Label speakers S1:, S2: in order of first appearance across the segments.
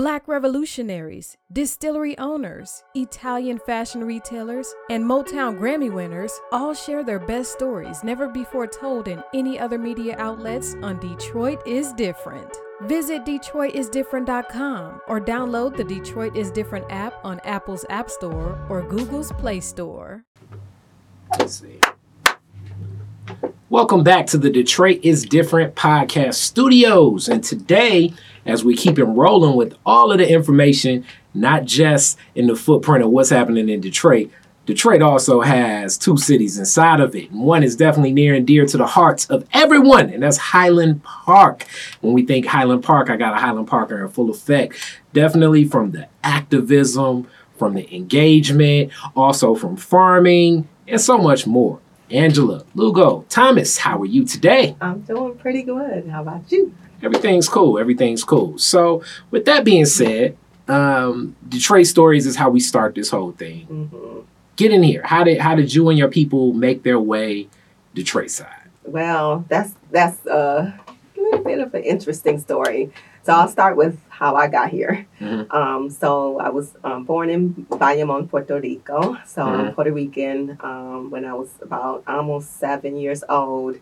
S1: Black revolutionaries, distillery owners, Italian fashion retailers, and Motown Grammy winners all share their best stories never before told in any other media outlets on Detroit is Different. Visit DetroitisDifferent.com or download the Detroit is Different app on Apple's App Store or Google's Play Store.
S2: Let's see. Welcome back to the Detroit is Different podcast studios. And today, as we keep it rolling with all of the information, not just in the footprint of what's happening in Detroit, Detroit also has two cities inside of it. One is definitely near and dear to the hearts of everyone, and that's Highland Park. When we think Highland Park, I got a Highland Parker in full effect. Definitely from the activism, from the engagement, also from farming, and so much more. Angela, Lugo, Thomas, how are you today?
S3: I'm doing pretty good. How about you?
S2: Everything's cool. Everything's cool. So, with that being said, um, Detroit stories is how we start this whole thing.
S3: hmm
S2: Get in here. How did how did you and your people make their way Detroit side?
S3: Well, that's that's a little bit of an interesting story. So I'll start with how I got here.
S2: Mhm.
S3: Um, so I was um, born in Bayamon, Puerto Rico. So I'm
S2: Mhm.
S3: Puerto Rican. Um, when I was about almost seven years old,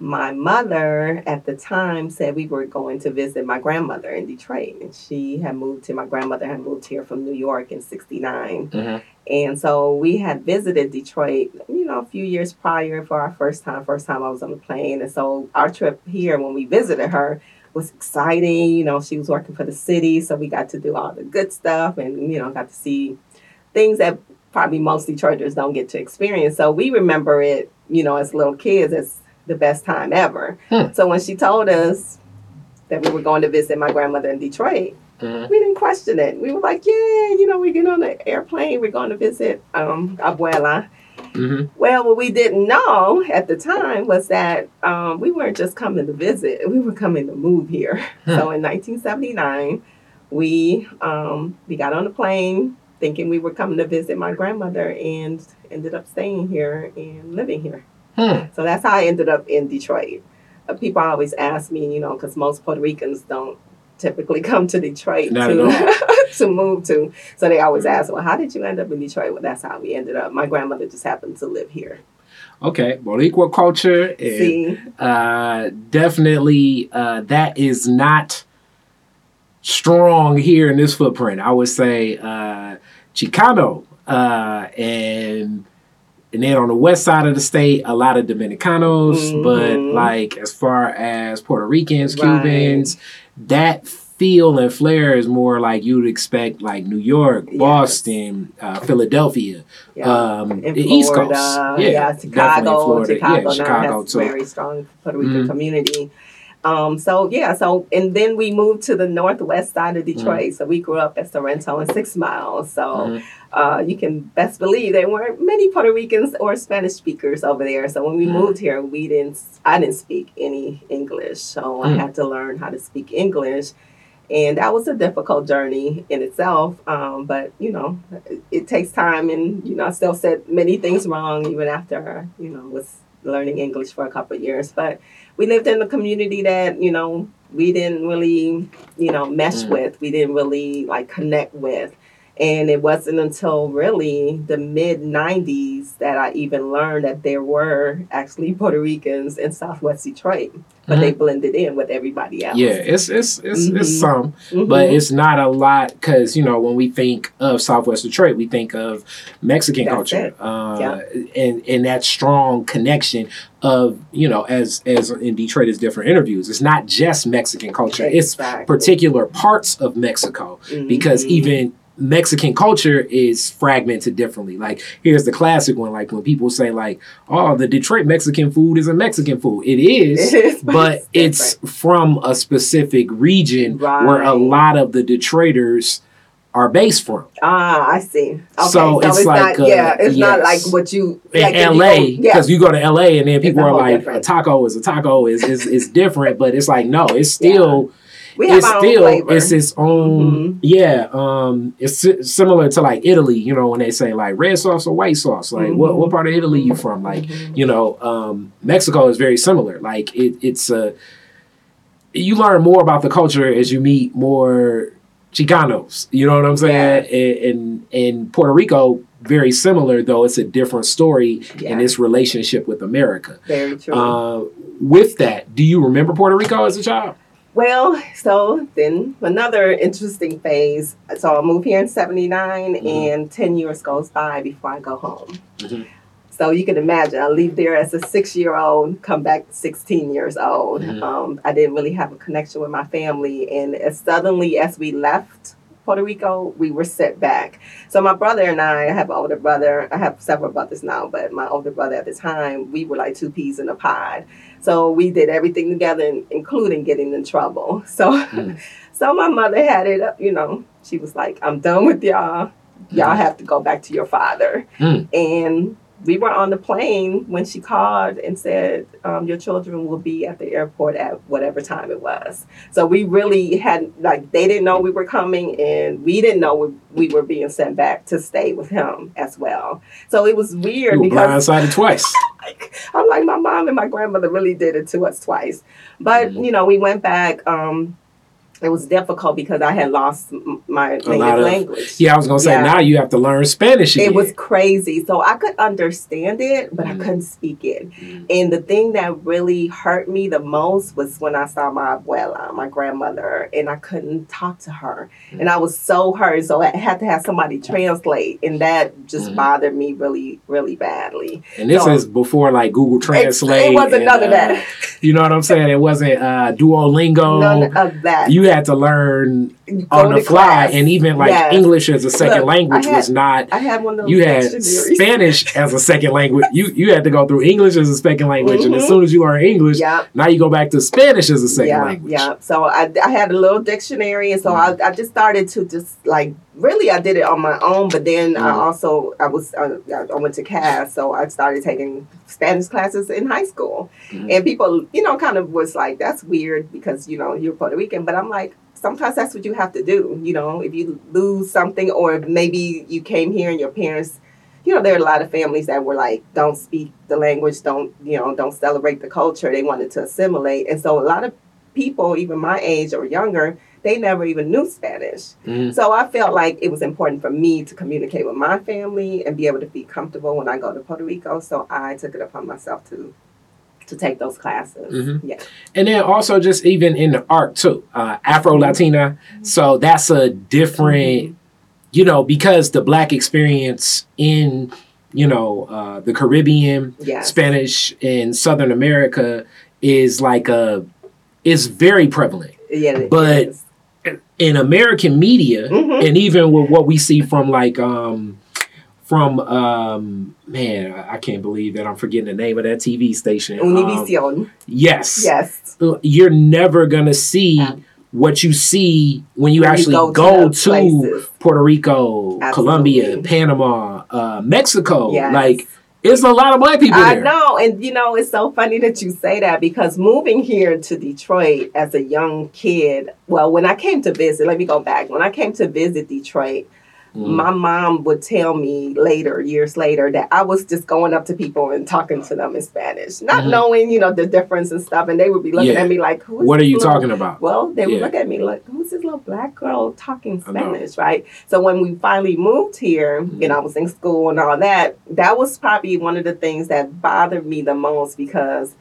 S3: my mother at the time said we were going to visit my grandmother in Detroit, and she had moved to. My grandmother had moved here from New York in '69.
S2: Mhm.
S3: And so we had visited Detroit, you know, a few years prior for our first time. First time I was on the plane. And so our trip here, when we visited her, was exciting. You know, she was working for the city. So we got to do all the good stuff and, you know, got to see things that probably most Detroiters don't get to experience. So we remember it, you know, as little kids as the best time ever.
S2: Hmm.
S3: So when she told us that we were going to visit my grandmother in Detroit,
S2: Mhm.
S3: we didn't question it. We were like, yeah, you know, we get on the airplane, we're going to visit um, Abuela.
S2: Mhm.
S3: Well, what we didn't know at the time was that um, we weren't just coming to visit, we were coming to move here.
S2: Hmm.
S3: So in 1979, we um, we got on the plane thinking we were coming to visit my grandmother and ended up staying here and living here.
S2: Hmm.
S3: So that's how I ended up in Detroit. Uh, people always ask me, you know, because most Puerto Ricans don't typically come to Detroit
S2: Not
S3: to, to move to. So they always ask, well, how did you end up in Detroit? Well, that's how we ended up. My grandmother just happened to live here.
S2: Okay, Boricua culture and
S3: See,
S2: uh, definitely uh, that is not strong here in this footprint. I would say uh, Chicano uh, and and then on the west side of the state, a lot of Dominicanos, but
S3: Mhm.
S2: like as far as Puerto Ricans,
S3: Right.
S2: Cubans, that feel and flair is more like you would expect, like New York,
S3: Yes.
S2: Boston, uh, Philadelphia,
S3: yeah.
S2: um, the East Coast, yeah,
S3: yeah, Chicago,
S2: Florida,
S3: Chicago,
S2: yeah, Chicago
S3: has
S2: too.
S3: very strong Puerto Rican
S2: Mhm.
S3: community. Um, so yeah, so and then we moved to the northwest side of Detroit. So we grew up at Sorrento and Six Miles. So
S2: Mhm.
S3: Uh, you can best believe there weren't many Puerto Ricans or Spanish speakers over there. So when we
S2: Mm.
S3: moved here, we didn't. I didn't speak any English, so I
S2: Mm.
S3: had to learn how to speak English, and that was a difficult journey in itself. Um, but you know, it, it takes time, and you know, I still said many things wrong even after you know was learning English for a couple of years. But we lived in a community that you know we didn't really you know mesh
S2: Mm.
S3: with. We didn't really like connect with. And it wasn't until really the mid 90s that I even learned that there were actually Puerto Ricans in Southwest Detroit, but they blended in with everybody else.
S2: Mm-hmm. Yeah, it's it's it's, it's
S3: Mhm.
S2: some,
S3: Mhm.
S2: but it's not a lot because you know when we think of Southwest Detroit, we think of Mexican
S3: That's
S2: culture, uh,
S3: Yeah.
S2: and and that strong connection of you know as as in Detroit is different interviews. It's not just Mexican culture; it's particular parts of Mexico because
S3: Mhm.
S2: even Mexican culture is fragmented differently. Like here's the classic one: like when people say like, "Oh, the Detroit Mexican food is a Mexican food." It is,
S3: It is,
S2: but it's from a specific region where a lot of the Detroiters are based from.
S3: ah, I see. Okay,
S2: So it's like,
S3: not,
S2: uh,
S3: yeah, it's not like what you
S2: In
S3: like if you
S2: LA,
S3: yeah,
S2: because you go to LA and then people are like,
S3: different-
S2: a taco is a taco is is, is different, but it's like no, it's still
S3: we have
S2: it's
S3: our
S2: still
S3: own flavor.
S2: it's its own
S3: Mhm.
S2: yeah um it's similar to like italy you know when they say like red sauce or white sauce like what,
S3: Mhm.
S2: what part of italy you from like
S3: Mhm.
S2: you know um mexico is very similar like it, it's a you learn more about the culture as you meet more Chicanos. You know what I'm saying? and in Puerto Rico, very similar, though it's a different story
S3: Yeah.
S2: in its relationship with America.
S3: Very true.
S2: Uh, with that, do you remember Puerto Rico as a child?
S3: Well, so then another interesting phase. So I moved here in 79
S2: Mhm.
S3: and 10 years goes by before I go home.
S2: Mhm.
S3: So you can imagine, I leave there as a six year old, come back 16 years old.
S2: Mhm.
S3: Um, I didn't really have a connection with my family. And as suddenly as we left Puerto Rico, we were set back. So my brother and I, I have an older brother. I have several brothers now, but my older brother at the time, we were like two peas in a pod. So we did everything together, including getting in trouble. So,
S2: Mm.
S3: so my mother had it. up, You know, she was like, "I'm done with y'all. Y'all
S2: Mhm.
S3: have to go back to your father."
S2: Mm.
S3: And we were on the plane when she called and said, um, "Your children will be at the airport at whatever time it was." So we really had like they didn't know we were coming, and we didn't know we, we were being sent back to stay with him as well. So it was weird
S2: You
S3: because
S2: blindsided twice.
S3: I'm like my mom and my grandmother really did it to us twice. But
S2: Mhm.
S3: you know, we went back. Um, it was difficult because I had lost my native language.
S2: Yeah, I was gonna say
S3: Yeah.
S2: now you have to learn Spanish again.
S3: It was crazy. So I could understand it, but
S2: Mhm.
S3: I couldn't speak it.
S2: Mhm.
S3: And the thing that really hurt me the most was when I saw my abuela, my grandmother, and I couldn't talk to her. And I was so hurt. So I had to have somebody translate. And that just
S2: Mhm.
S3: bothered me really, really badly.
S2: And this
S3: So-
S2: is before like Google Translate.
S3: It wasn't
S2: and,
S3: none of
S2: uh,
S3: that.
S2: You know what I'm saying? It wasn't uh, Duolingo.
S3: None of that.
S2: you had to learn
S3: Go
S2: on the fly,
S3: class.
S2: and even like
S3: Yes.
S2: English as a second
S3: Look,
S2: language
S3: had-
S2: was not.
S3: I had one of those
S2: You had. Spanish as a second language. You you had to go through English as a second language, and as
S3: Mhm.
S2: soon as you learn English,
S3: Yeah,
S2: now you go back to Spanish as a second
S3: yeah,
S2: language.
S3: yeah. So I, I had a little dictionary, and so
S2: Mhm.
S3: I, I just started to just like really I did it on my own. But then I
S2: Mhm.
S3: also I was uh, I went to Cass, so I started taking Spanish classes in high school,
S2: Mhm.
S3: and people you know kind of was like that's weird because you know you're Puerto Rican, but I'm like. Sometimes that's what you have to do, you know. If you lose something, or maybe you came here and your parents you know, there are a lot of families that were like, don't speak the language, don't, you know, don't celebrate the culture. They wanted to assimilate. And so a lot of people, even my age or younger, they never even knew Spanish.
S2: Mhm.
S3: So I felt like it was important for me to communicate with my family and be able to be comfortable when I go to Puerto Rico. So I took it upon myself to to take those classes.
S2: Mhm.
S3: Yeah.
S2: And then also just even in the art too, uh, Afro Latina. So that's a different, you know, because the black experience in, you know, uh, the Caribbean,
S3: Yes.
S2: Spanish, and Southern America is like a, is very prevalent
S3: Yeah.
S2: But-
S3: is.
S2: In American media,
S3: Mhm.
S2: and even with what we see from like, um, from um man I- can't believe that i'm forgetting the name of that tv station Um,
S3: Univision.
S2: yes
S3: yes.
S2: you're never gonna see
S3: Um,
S2: what you see when you
S3: When you
S2: actually
S3: go
S2: go,
S3: to
S2: to. Puerto Rico,
S3: Absolutely.
S2: Colombia, Panama, uh, Mexico.
S3: Yes.
S2: Like, it's a lot of black people
S3: I
S2: there.
S3: know, and you know, it's so funny that you say that because moving here to Detroit as a young kid, well, when I came to visit, let me go back. When I came to visit Detroit,
S2: Mm.
S3: my mom would tell me later, years later, that I was just going up to people and talking to them in Spanish, not
S2: Mhm.
S3: knowing, you know, the difference and stuff, and they would be looking
S2: Yeah.
S3: at me like, "Who is
S2: What are you
S3: little
S2: talking about?
S3: well, they would
S2: Yeah.
S3: look at me like, who's this little black girl talking Spanish, right? So when we finally moved here,
S2: Mhm.
S3: and I was in school and all that, that was probably one of the things that bothered me the most because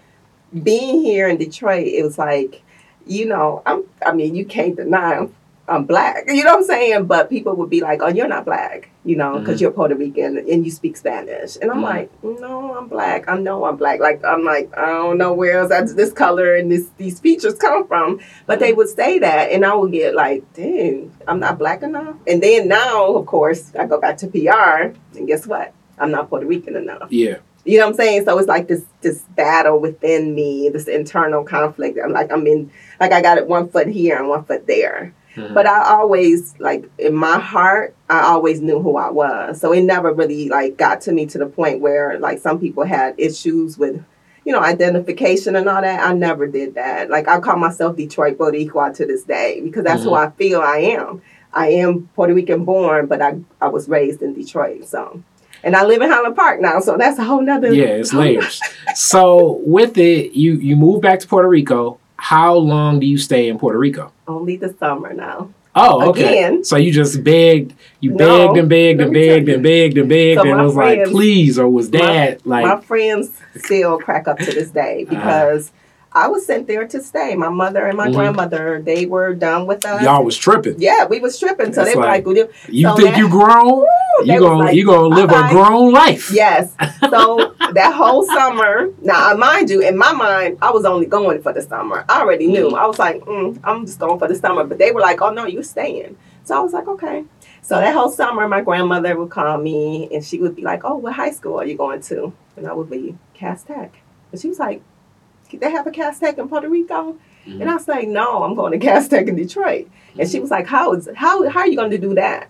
S3: being here in Detroit, it was like, you know, I'm, I mean, you can't deny I'm, I'm black, you know what I'm saying? But people would be like, oh, you're not black, you know, because
S2: Mhm.
S3: you're Puerto Rican and you speak Spanish. And I'm
S2: Mhm.
S3: like, no, I'm black. I know I'm black. Like, I'm like, I don't know where else I- this color and this these features come from. But they would say that, and I would get like, dang, I'm not black enough. And then now, of course, I go back to PR, and guess what? I'm not Puerto Rican enough.
S2: Yeah.
S3: You know what I'm saying? So it's like this this battle within me, this internal conflict. I'm like, I'm in, like I got it one foot here and one foot there.
S2: Mhm.
S3: But I always like in my heart, I always knew who I was. So it never really like got to me to the point where like some people had issues with, you know, identification and all that. I never did that. Like I call myself Detroit Boricua to this day because that's who
S2: Mhm.
S3: I feel I am. I am Puerto Rican born, but I I was raised in Detroit. So, and I live in Highland Park now. So that's a whole nother.
S2: yeah, it's layers. so with it, you you move back to Puerto Rico. How long do you stay in Puerto Rico?
S3: Only the summer now.
S2: Oh, okay.
S3: Again.
S2: So you just begged, you
S3: No,
S2: begged and begged and begged and begged and begged,
S3: So
S2: and
S3: my
S2: was like, please, or was dad
S3: my
S2: like, My
S3: friends still crack up to this day
S2: Uh-huh.
S3: because I was sent there to stay. My mother and my
S2: Mhm.
S3: grandmother, they were done with us.
S2: y'all was tripping?
S3: yeah, we was tripping. So
S2: It's
S3: they were
S2: like-
S3: like,
S2: You
S3: So
S2: think
S3: that-
S2: you grown?
S3: They
S2: You gonna
S3: like,
S2: you gonna live a grown life?
S3: Yes. So that whole summer, now mind you, in my mind, I was only going for the summer. I already knew.
S2: Mhm.
S3: I was like, mm, I'm just going for the summer. But they were like, oh no, you're staying. So I was like, okay. So that whole summer, my grandmother would call me and she would be like, oh, what high school are you going to? And I would be Cass Tech. And she was like, they have a Cass Tech in Puerto Rico?
S2: Mhm.
S3: And I was like, no, I'm going to Cass Tech in Detroit. And she was like, how is how how are you going to do that?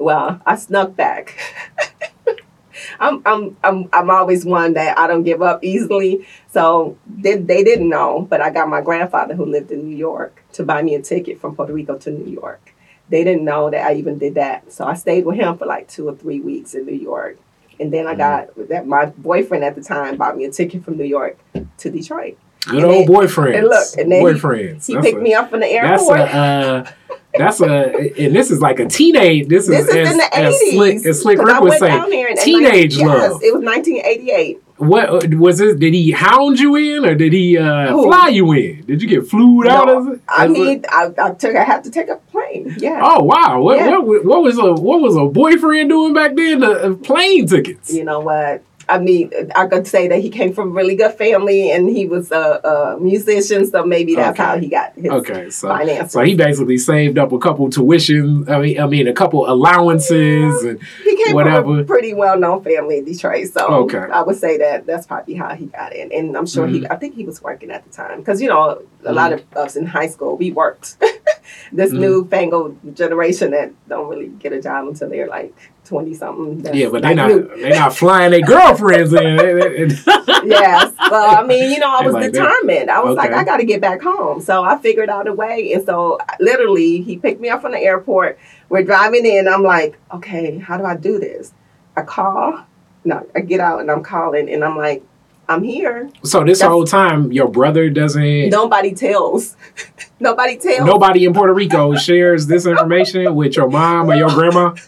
S3: Well, I snuck back. I'm I'm I'm I'm always one that I don't give up easily. So they, they didn't know, but I got my grandfather who lived in New York to buy me a ticket from Puerto Rico to New York. They didn't know that I even did that. So I stayed with him for like two or three weeks in New York. And then I got that my boyfriend at the time bought me a ticket from New York to Detroit.
S2: Good
S3: And
S2: old boyfriend.
S3: and look, and then he-
S2: boyfriends.
S3: He
S2: That's
S3: picked
S2: a-
S3: me up from the
S2: That's
S3: airport.
S2: a uh, that's a and this is like a teenage. This,
S3: this
S2: is,
S3: is in the eighties.
S2: slick as slick Rick
S3: I
S2: would say.
S3: there in in yes. It was 1988.
S2: What was it? Did he hound you in, or did he uh, fly you in? Did you get flued out?
S3: No,
S2: As,
S3: I mean, I, I took. I had to take a plane. Yeah.
S2: oh wow! What,
S3: Yeah.
S2: what what was a what was a boyfriend doing back then? Uh, plane tickets.
S3: You know what? I mean, I could say that he came from a really good family and he was a, a musician, so maybe that's
S2: Okay.
S3: how he got his
S2: Okay, so
S3: finances.
S2: so he basically saved up a couple tuition. I mean, I mean a couple allowances and
S3: He came from
S2: whatever.
S3: a pretty well known family in Detroit, so
S2: Okay.
S3: I would say that that's probably how he got in. And I'm sure he,
S2: Mm-hmm.
S3: I think he was working at the time because you know a lot of us in high school we worked. this
S2: Mhm.
S3: newfangled generation that don't really get a job until they're like twenty something.
S2: yeah, but they
S3: like
S2: not
S3: new.
S2: they not flying their girlfriends in.
S3: Yes. Well, I mean, you know, I was
S2: like that.
S3: determined. I was like, I got to get back home. So I figured out a way. And so literally, he picked me up from the airport. We're driving in. I'm like, okay, how do I do this? I call. No, I get out and I'm calling and I'm like, I'm here.
S2: so this
S3: That's-
S2: whole time, your brother doesn't.
S3: Nobody tells. Nobody tells.
S2: Nobody in Puerto Rico shares this information with your mom or your grandma.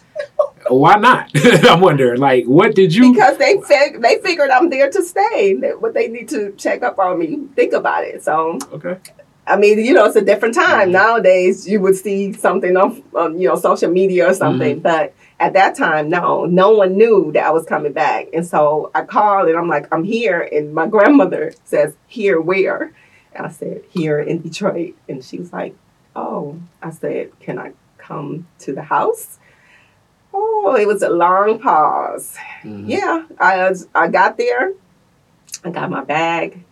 S2: Why not? I'm wondering. Like, what did you?
S3: Because they fig- they figured I'm there to stay. What they need to check up on me. Think about it. So
S2: Okay.
S3: I mean, you know, it's a different time.
S2: Mhm.
S3: Nowadays, you would see something on, on you know, social media or something.
S2: Mm-hmm.
S3: But at that time, no, no one knew that I was coming back. And so I called and I'm like, I'm here. And my grandmother says, Here where? And I said, Here in Detroit. And she was like, Oh, I said, Can I come to the house? Oh, it was a long pause.
S2: Mhm.
S3: Yeah, I I got there. I got my bag.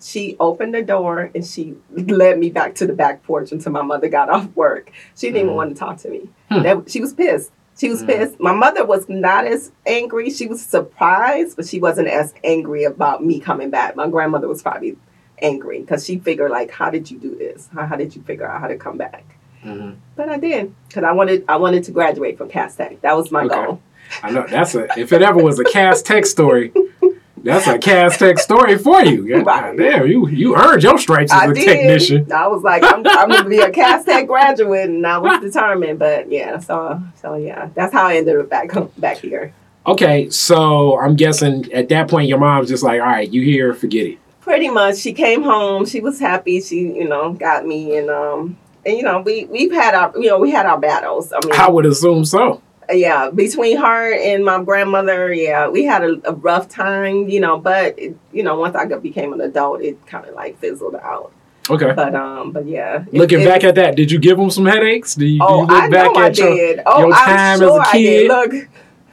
S3: She opened the door and she led me back to the back porch until my mother got off work. She didn't even
S2: Mhm.
S3: want to talk to me.
S2: Hmm.
S3: That, she was pissed. She was
S2: Mhm.
S3: pissed. My mother was not as angry. She was surprised, but she wasn't as angry about me coming back. My grandmother was probably angry because she figured like, how did you do this? How, how did you figure out how to come back?
S2: Mhm.
S3: But I did because I wanted I wanted to graduate from Cass Tech. That was my
S2: Okay.
S3: goal.
S2: I know that's a. If it ever was a Cass Tech story, that's a Cass Tech story for you. God
S3: Right.
S2: damn, you you earned your stripes as
S3: I
S2: a
S3: did.
S2: technician.
S3: I was like, I'm, I'm going to be a Cass Tech graduate, and I was determined. But yeah, so so yeah, that's how I ended up back back here.
S2: Okay, so I'm guessing at that point your mom's just like, all right, you here, forget it.
S3: Pretty much, she came home. She was happy. She you know got me, and um and you know we we've had our you know we had our battles. I mean,
S2: I would assume so.
S3: yeah, between her and my grandmother, yeah, we had a, a rough time, you know. But it, you know, once I became an adult, it kind of like fizzled out.
S2: Okay.
S3: But um, but yeah,
S2: Looking
S3: it-
S2: back at that, did you give them some headaches? Do you, do
S3: Oh,
S2: you look
S3: I
S2: back
S3: know I
S2: at your
S3: did. Oh,
S2: your
S3: I'm
S2: time as
S3: a
S2: a
S3: I
S2: kid?
S3: did. Look,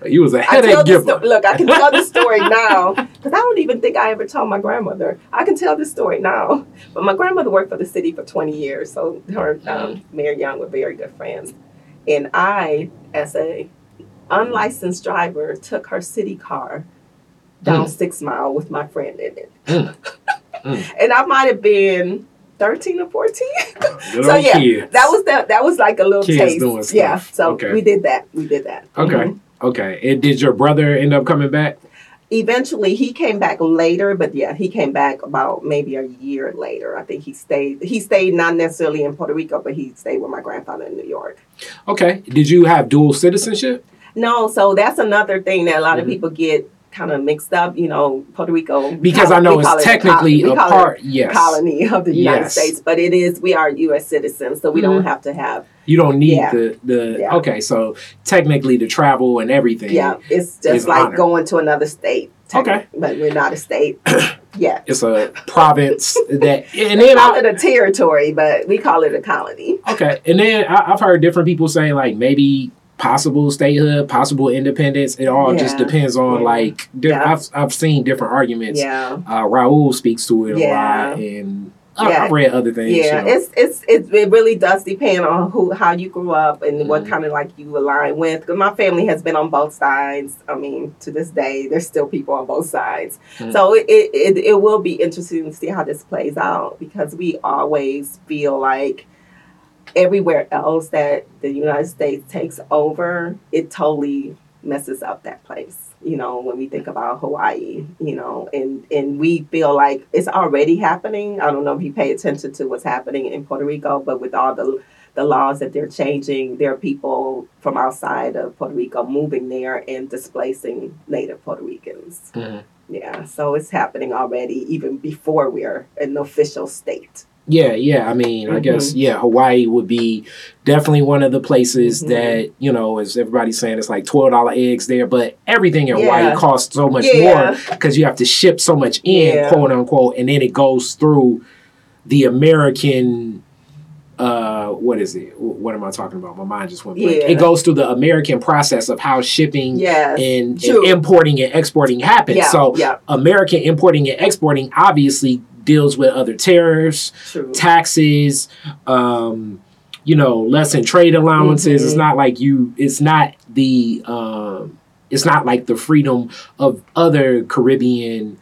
S2: you was a
S3: I
S2: headache giver.
S3: sto- look, I can tell this story now because I don't even think I ever told my grandmother. I can tell this story now, but my grandmother worked for the city for 20 years, so her um, Mayor Young were very good friends, and I, as a unlicensed driver, took her city car down
S2: Mm.
S3: Six Mile with my friend in it,
S2: Mm. Mm.
S3: and I might have been 13 or 14.
S2: Good
S3: so yeah,
S2: kids.
S3: that was that. That was like a little
S2: Kids
S3: taste. Yeah, so
S2: Okay.
S3: we did that. We did that.
S2: Okay.
S3: Mhm.
S2: Okay. And did your brother end up coming back?
S3: eventually he came back later, but yeah, he came back about maybe a year later. I think he stayed. He stayed not necessarily in Puerto Rico, but he stayed with my grandfather in New York.
S2: Okay. Did you have dual citizenship?
S3: No, so that's another thing that a lot
S2: Mhm.
S3: of people get kind of mixed up. You know, Puerto Rico
S2: Because I know it's
S3: call it a col-
S2: technically a part. Yes.
S3: colony of the United
S2: Yes.
S3: States, but it is we are U.S. citizens, so we don't
S2: Mhm.
S3: have to have.
S2: You don't need
S3: Yeah.
S2: the the.
S3: Yeah.
S2: Okay, so technically the travel and everything.
S3: Yeah, it's just like
S2: honored.
S3: going to another state.
S2: Okay.
S3: but we're not a state. yeah.
S2: It's a province that, and then
S3: call
S2: I,
S3: it a territory, but we call it a colony.
S2: okay, and then I, I've heard different people say like maybe possible statehood, possible independence. It all just depends on
S3: Yeah.
S2: like. Di-
S3: Yeah.
S2: I've I've seen different arguments.
S3: Yeah.
S2: Uh, Raul speaks to it a lot, and I,
S3: Yeah.
S2: I've read other things.
S3: Yeah,
S2: you know.
S3: it's it's it, it really does depend on who how you grew up and what
S2: Mhm.
S3: kind of like you align with. 'Cause my family has been on both sides. I mean, to this day, there's still people on both sides.
S2: Mhm.
S3: So it it it will be interesting to see how this plays out because we always feel like everywhere else that the United States takes over, it totally messes up that place. You know, when we think about Hawaii, you know, and and we feel like it's already happening. I don't know if you pay attention to what's happening in Puerto Rico, but with all the the laws that they're changing, there are people from outside of Puerto Rico moving there and displacing native Puerto Ricans.
S2: Mhm.
S3: Yeah, so it's happening already even before we're an official state.
S2: Yeah, yeah. I mean, I guess
S3: Mm-hmm.
S2: yeah, Hawaii would be definitely one of the places
S3: Mhm.
S2: that you know, as everybody's saying, it's like twelve dollar eggs there, but everything in Hawaii costs so much
S3: Yeah.
S2: more because you have to ship so much in,
S3: Yeah.
S2: quote unquote, and then it goes through the American. Uh, what is it? What am I talking about? My mind just went blank.
S3: Yeah.
S2: It goes through the American process of how shipping
S3: Yes.
S2: and, and importing and exporting happens.
S3: yeah,
S2: So
S3: yeah,
S2: American importing and exporting obviously deals with other tariffs,
S3: true.
S2: taxes, um, you know, less in trade allowances. It's
S3: Mhm.
S2: not like you. It's not the. Um, it's not like the freedom of other Caribbean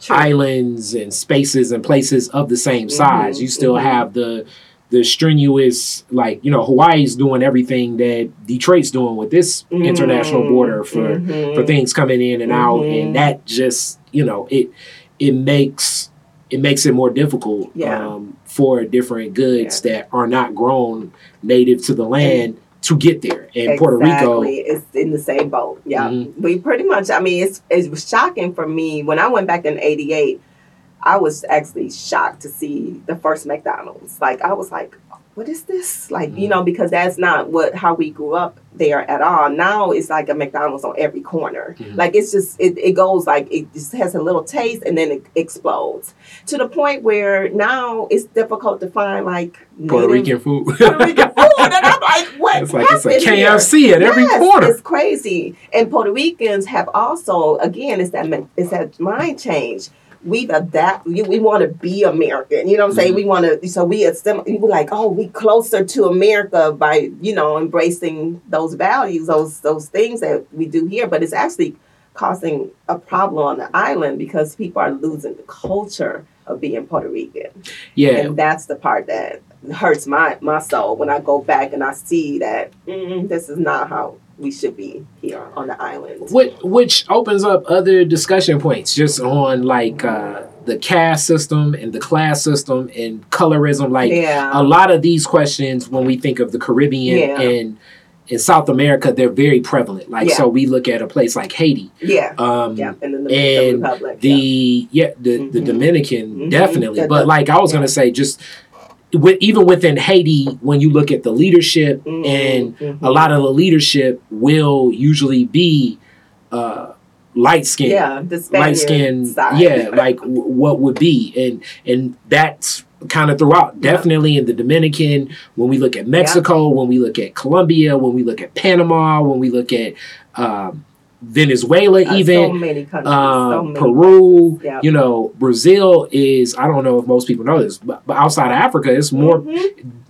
S3: true.
S2: islands and spaces and places of the same size.
S3: Mhm,
S2: You still
S3: mhm.
S2: have the the strenuous like you know Hawaii's doing everything that Detroit's doing with this international
S3: Mhm,
S2: border for for things coming in and out and that just you know it it makes it makes it more difficult
S3: Yeah.
S2: um, for different goods that are not grown native to the land to get there and Puerto Rico
S3: is in the same boat. Yeah.
S2: Mhm.
S3: We pretty much, I mean, it's, it was shocking for me. When I went back in 88, I was actually shocked to see the first McDonald's. Like, I was like, what is this? Like, you
S2: Mhm.
S3: know, because that's not what how we grew up there at all. Now it's like a McDonald's on every corner.
S2: Mhm.
S3: Like it's just it, it goes like it just has a little taste and then it explodes to the point where now it's difficult to find like
S2: Puerto Rican food
S3: Puerto Rican food. And I'm like, what
S2: it's like it's a
S3: happened here?
S2: KFC at every
S3: Yes,
S2: corner
S3: It's crazy. And Puerto Ricans have also, again, it's that it's that mind change. We've adapt. We, we want to be American. You know what I'm saying?
S2: Mhm.
S3: We want to. So we assim- we were like, oh, we closer to America by you know embracing those values, those those things that we do here. But it's actually causing a problem on the island because people are losing the culture of being Puerto Rican
S2: yeah
S3: and that's the part that hurts my my soul when I go back and I see that mm, this is not how we should be here on the island.
S2: Which, which opens up other discussion points just on like uh, the caste system and the class system and colorism. Like
S3: yeah,
S2: a lot of these questions, when we think of the Caribbean
S3: Yeah.
S2: and in South America, they're very prevalent. Like
S3: Yeah.
S2: so, we look at a place like Haiti.
S3: yeah,
S2: Um,
S3: yeah, and the,
S2: and
S3: Republic.
S2: the yeah, the, the
S3: Mhm.
S2: Dominican
S3: Mhm.
S2: definitely,
S3: The-
S2: but
S3: the-
S2: like I was gonna say, just with, even within Haiti, when you look at the leadership
S3: yeah. Mhm,
S2: and
S3: mhm.
S2: a lot of the leadership will usually be uh, light skin,
S3: yeah, the
S2: light skin,
S3: side.
S2: yeah, like w- what would be, and and that's kind of throughout.
S3: Yeah.
S2: Definitely in the Dominican, when we look at Mexico, when we look at Colombia, when we look at Panama, when we look at um, Venezuela,
S3: Uh,
S2: even
S3: so so
S2: um,
S3: many
S2: Peru,
S3: Yeah.
S2: you know, Brazil is, I don't know if most people know this, but, but outside of Africa, it's more,
S3: Mhm.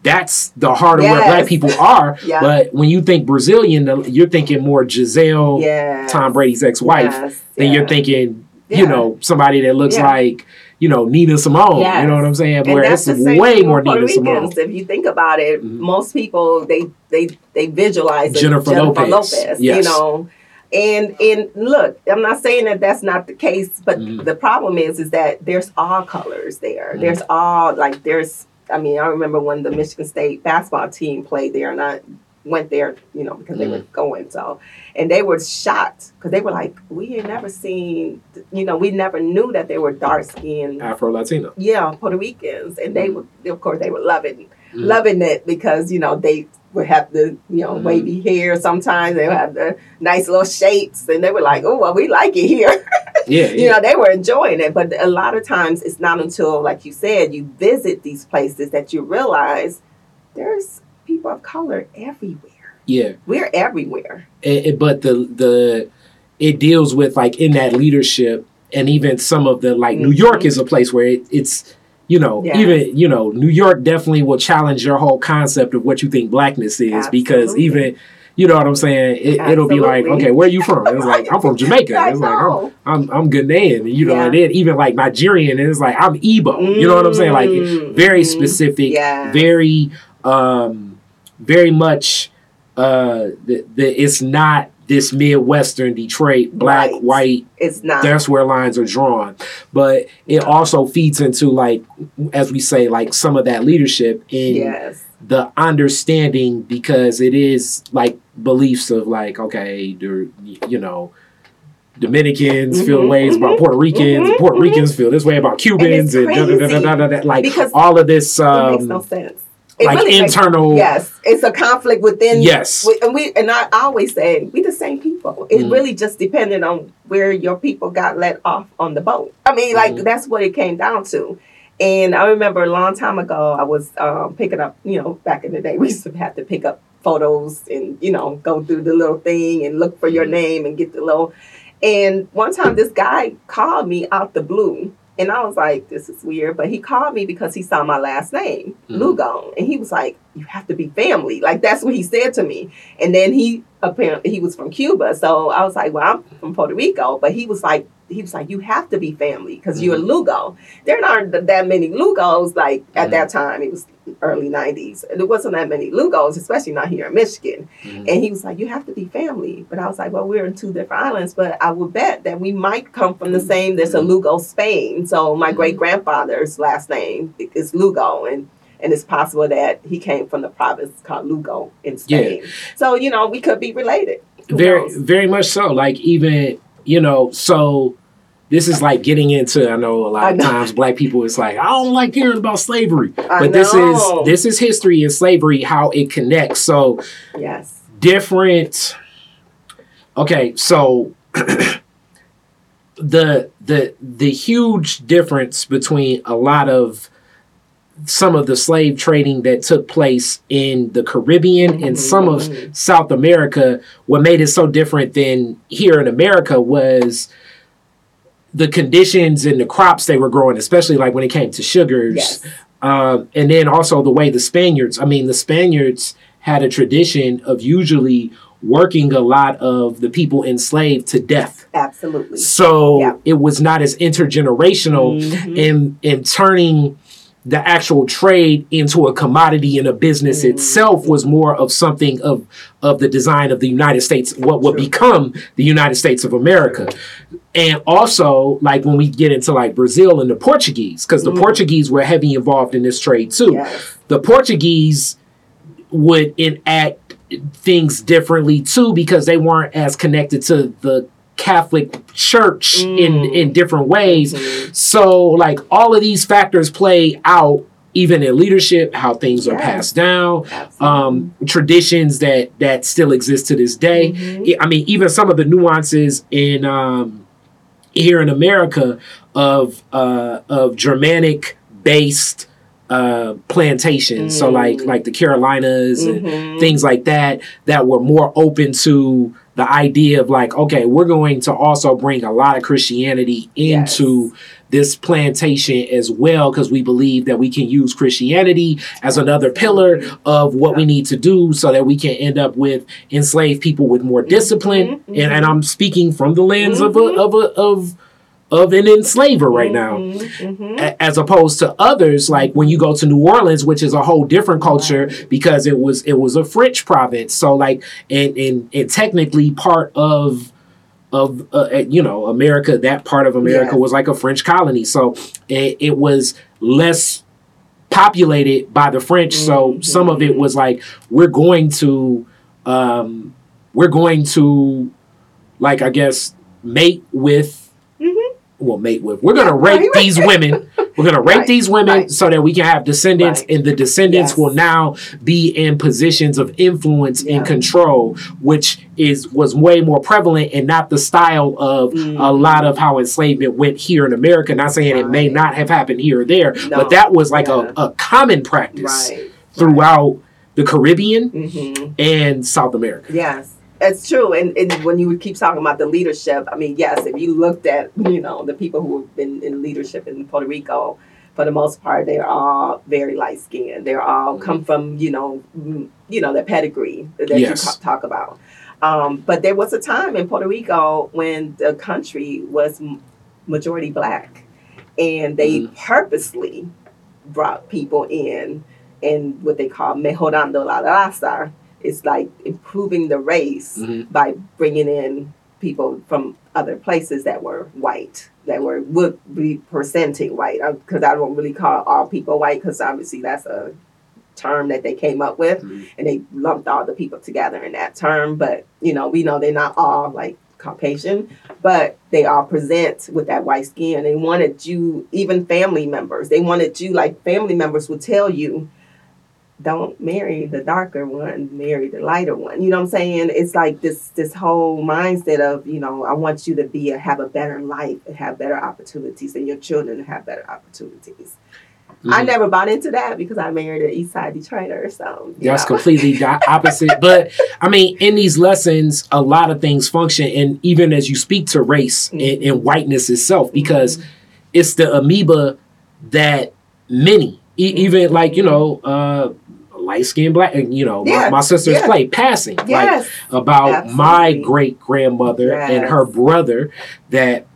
S2: that's the heart of where black people are.
S3: Yeah.
S2: But when you think Brazilian, you're thinking more Gisele,
S3: yeah,
S2: Tom Brady's ex wife,
S3: Yes,
S2: then
S3: yeah.
S2: you're thinking, you
S3: Yeah.
S2: know, somebody that looks like, you know, Nina Simone.
S3: Yes.
S2: You know what I'm saying?
S3: And
S2: Where it's way more
S3: Puerto
S2: Nina Simone.
S3: If you think about it,
S2: Mhm.
S3: most people they they they visualize it,
S2: Jennifer Lopez.
S3: Lopez.
S2: Yes.
S3: You know, And and look, I'm not saying that that's not the case, but
S2: Mhm.
S3: the problem is is that there's all colors there.
S2: Mhm.
S3: There's all like there's. I mean, I remember when the Michigan State basketball team played there, and I went there, you know, because they were going. So, and they were shocked because they were like, we had never seen, you know, we never knew that they were dark skinned
S2: Afro Latino.
S3: yeah, Puerto Ricans, and they would, of course, they were loving, loving it because you know they would have the you know
S2: Mhm.
S3: wavy hair. Sometimes they would have the nice little shapes, and they were like, "Oh, well, we like it here."
S2: Yeah,
S3: you know, they were enjoying it. But a lot of times, it's not until, like you said, you visit these places that you realize there's people of color everywhere.
S2: yeah.
S3: We're everywhere.
S2: it, it- but the the it deals with like in that leadership and even some of the like New York
S3: Mhm.
S2: is a place where it, it's you know
S3: Yes.
S2: even you know New York definitely will challenge your whole concept of what you think blackness is because even you know what I'm saying it, it'll be like okay where are you from it's like I'm from Jamaica it's like I'm
S3: know.
S2: I'm, I'm Ghanaian you know
S3: Yeah.
S2: and then even like Nigerian and it's like I'm Igbo you know what I'm saying like
S3: Mm,
S2: very specific
S3: Yeah.
S2: very um very much uh the, the it's not this midwestern detroit black
S3: Right.
S2: white
S3: It's not.
S2: that's where lines are drawn but it also feeds into like as we say like some of that leadership in
S3: yes.
S2: the understanding because it is like beliefs of like okay you know Dominicans feel
S3: Mhm,
S2: ways about
S3: mhm,
S2: Puerto Ricans,
S3: mhm,
S2: Puerto. Ricans feel this way about Cubans, and, da, da, da, da, da, da, da, like
S3: Because
S2: all of this um,
S3: makes no sense. It
S2: like
S3: really makes-
S2: internal
S3: yes, it's a conflict within.
S2: Yes.
S3: we- and we and I always say we the same people. It
S2: Mhm.
S3: really just depended on where your people got let off on the boat. I mean, like
S2: Mhm.
S3: that's what it came down to. And I remember a long time ago, I was um, picking up. You know, back in the day, we used to have to pick up photos and you know go through the little thing and look for your
S2: Mhm.
S3: name and get the little. And one time, this guy called me out the blue. And I was like, this is weird. But he called me because he saw my last name,
S2: Mhm.
S3: Lugo. And he was like, you have to be family. Like, that's what he said to me. And then he apparently, he was from Cuba. So I was like, well, I'm from Puerto Rico. But he was like, he was like, you have to be family because you're a Lugo. There aren't that many Lugos. Like at
S2: Mhm.
S3: that time, it was early 90s. And there wasn't that many Lugos, especially not here in Michigan.
S2: Mhm.
S3: And he was like, You have to be family. But I was like, Well, we're in two different islands, but I would bet that we might come from the same. There's a Lugo, Spain. So my
S2: Mhm.
S3: great grandfather's last name is Lugo. And and it's possible that he came from the province called Lugo in Spain. So, you know, we could be related. Who
S2: very
S3: knows?
S2: very much so like even you know so this is like getting into i know a lot of times black people it's like i don't like hearing about slavery.
S3: I
S2: but this is this is history and slavery how it connects. So
S3: Yes.
S2: different okay so the the the huge difference between a lot of some of the slave trading that took place in the Caribbean and some of
S3: Mhm.
S2: South America, what made it so different than here in America was the conditions and the crops they were growing, especially like when it came to sugars.
S3: Yes.
S2: Um, and then also the way the Spaniards, I mean, the Spaniards had a tradition of usually working a lot of the people enslaved to death.
S3: Absolutely.
S2: So
S3: Yeah.
S2: it was not as intergenerational
S3: Mhm.
S2: in in turning the actual trade into a commodity and a business
S3: Mm.
S2: itself was more of something of of the design of the United States, what would become the United States of America. And also, like when we get into like Brazil and the Portuguese, because the
S3: Mm.
S2: Portuguese were heavy involved in this trade too.
S3: Yes.
S2: The Portuguese would enact things differently too because they weren't as connected to the Catholic Church in
S3: Mm.
S2: in different ways.
S3: Mhm.
S2: So, like, all of these factors play out even in leadership, how things are passed down, um, traditions that that still exist to this day.
S3: Mhm.
S2: I mean, even some of the nuances in um, here in America of uh, of Germanic based uh, plantations. So, like
S3: Mm.
S2: like the Carolinas and
S3: Mhm.
S2: things like that that were more open to the idea of like okay we're going to also bring a lot of christianity into this plantation as well because we believe that we can use christianity as another pillar of what we need to do so that we can end up with enslaved people with more discipline.
S3: Mhm,
S2: and, and
S3: mhm.
S2: i'm speaking from the lens of a of a of of an enslaver right now
S3: Mhm, mhm.
S2: a- as opposed to others like when you go to New Orleans which is a whole different culture because it was it was a French province so like and and, and technically part of of uh, you know America. That part of America
S3: Yes.
S2: was like a French colony, so it, it was less populated by the French. So
S3: Mhm.
S2: some of it was like we're going to um, we're going to like I guess mate with. Well, mate with. We're gonna
S3: Yeah,
S2: rape
S3: right,
S2: these women. We're gonna rape
S3: Right,
S2: these women
S3: right.
S2: so that we can have descendants, and the descendants
S3: Yes.
S2: will now be in positions of influence
S3: Yeah.
S2: and control, which is was way more prevalent and not the style of a
S3: Mm.
S2: lot of how enslavement went here in America. Not saying it may not have happened here or there,
S3: No.
S2: but that was like
S3: Yeah.
S2: a, a common practice throughout the Caribbean
S3: hmm
S2: and South America.
S3: Yes, it's true. And, and when you keep talking about the leadership, I mean, yes, if you looked at, you know, the people who have been in leadership in Puerto Rico, for the most part, they're all very light skinned. They're all
S2: Mm-hmm.
S3: come from, you know, mm, you know, the pedigree that
S2: Yes.
S3: you ta- talk about. Um, but there was a time in Puerto Rico when the country was m- majority black, and they
S2: Mhm.
S3: purposely brought people in in what they call mejorando la raza. It's like improving the race
S2: Mhm.
S3: by bringing in people from other places that were white, that were would be presenting white. Because I don't really call all people white, because obviously that's a term that they came up with,
S2: Mhm.
S3: and they lumped all the people together in that term. But you know, we know they're not all like Caucasian, but they all present with that white skin. They wanted you, even family members, they wanted you, like family members would tell you, don't marry the darker one, marry the lighter one. You know what I'm saying? It's like this this whole mindset of, you know, I want you to be a, have a better life and have better opportunities and your children to have better opportunities. I
S2: Mhm.
S3: never bought into that because I married an East Side Detroiter, so
S2: That's
S3: know.
S2: completely the opposite. But I mean, in these lessons, a lot of things function, and even as you speak to race and, and whiteness itself, because it's the amoeba that many, e- even like you know, uh, light skinned black, and you know,
S3: Yeah,
S2: my, my sisters
S3: yeah.
S2: play passing, like
S3: Yes.
S2: about my great grandmother and her brother that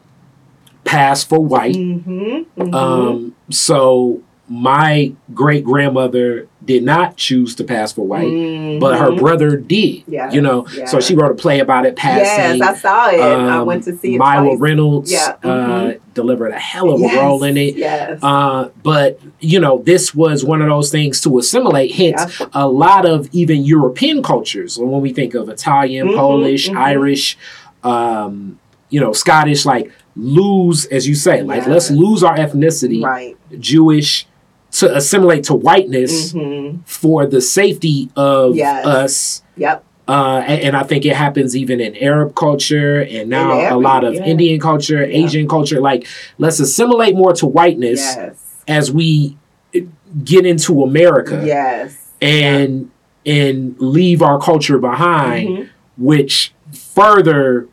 S2: passed for white.
S3: Mm-hmm.
S2: Um, so my great grandmother did not choose to pass for white, but her brother did.
S3: Mm-hmm.
S2: You know, so she wrote a play about it passing.
S3: Yes, I saw it. I
S2: Um,
S3: went to see it
S2: Milo
S3: twice.
S2: Reynolds
S3: Yeah,
S2: uh,
S3: mhm.
S2: delivered a hell of a
S3: Yes,
S2: role in it.
S3: Yes.
S2: Uh, but you know, this was one of those things to assimilate. Hence,
S3: Yep.
S2: a lot of even European cultures, when we think of Italian,
S3: Mhm,
S2: Polish,
S3: mhm.
S2: Irish, um, you know, Scottish, like lose, as you say, like let's lose our ethnicity,
S3: right.
S2: Jewish, to assimilate to whiteness
S3: hmm
S2: for the safety of
S3: Yes.
S2: us.
S3: Yep.
S2: Uh, and, and I think it happens even in Arab culture and now a lot of
S3: yeah.
S2: Indian culture,
S3: Yeah.
S2: Asian culture. Like, let's assimilate more to whiteness
S3: Yes.
S2: as we get into America
S3: Yes.
S2: and and leave our culture behind,
S3: Mhm.
S2: which further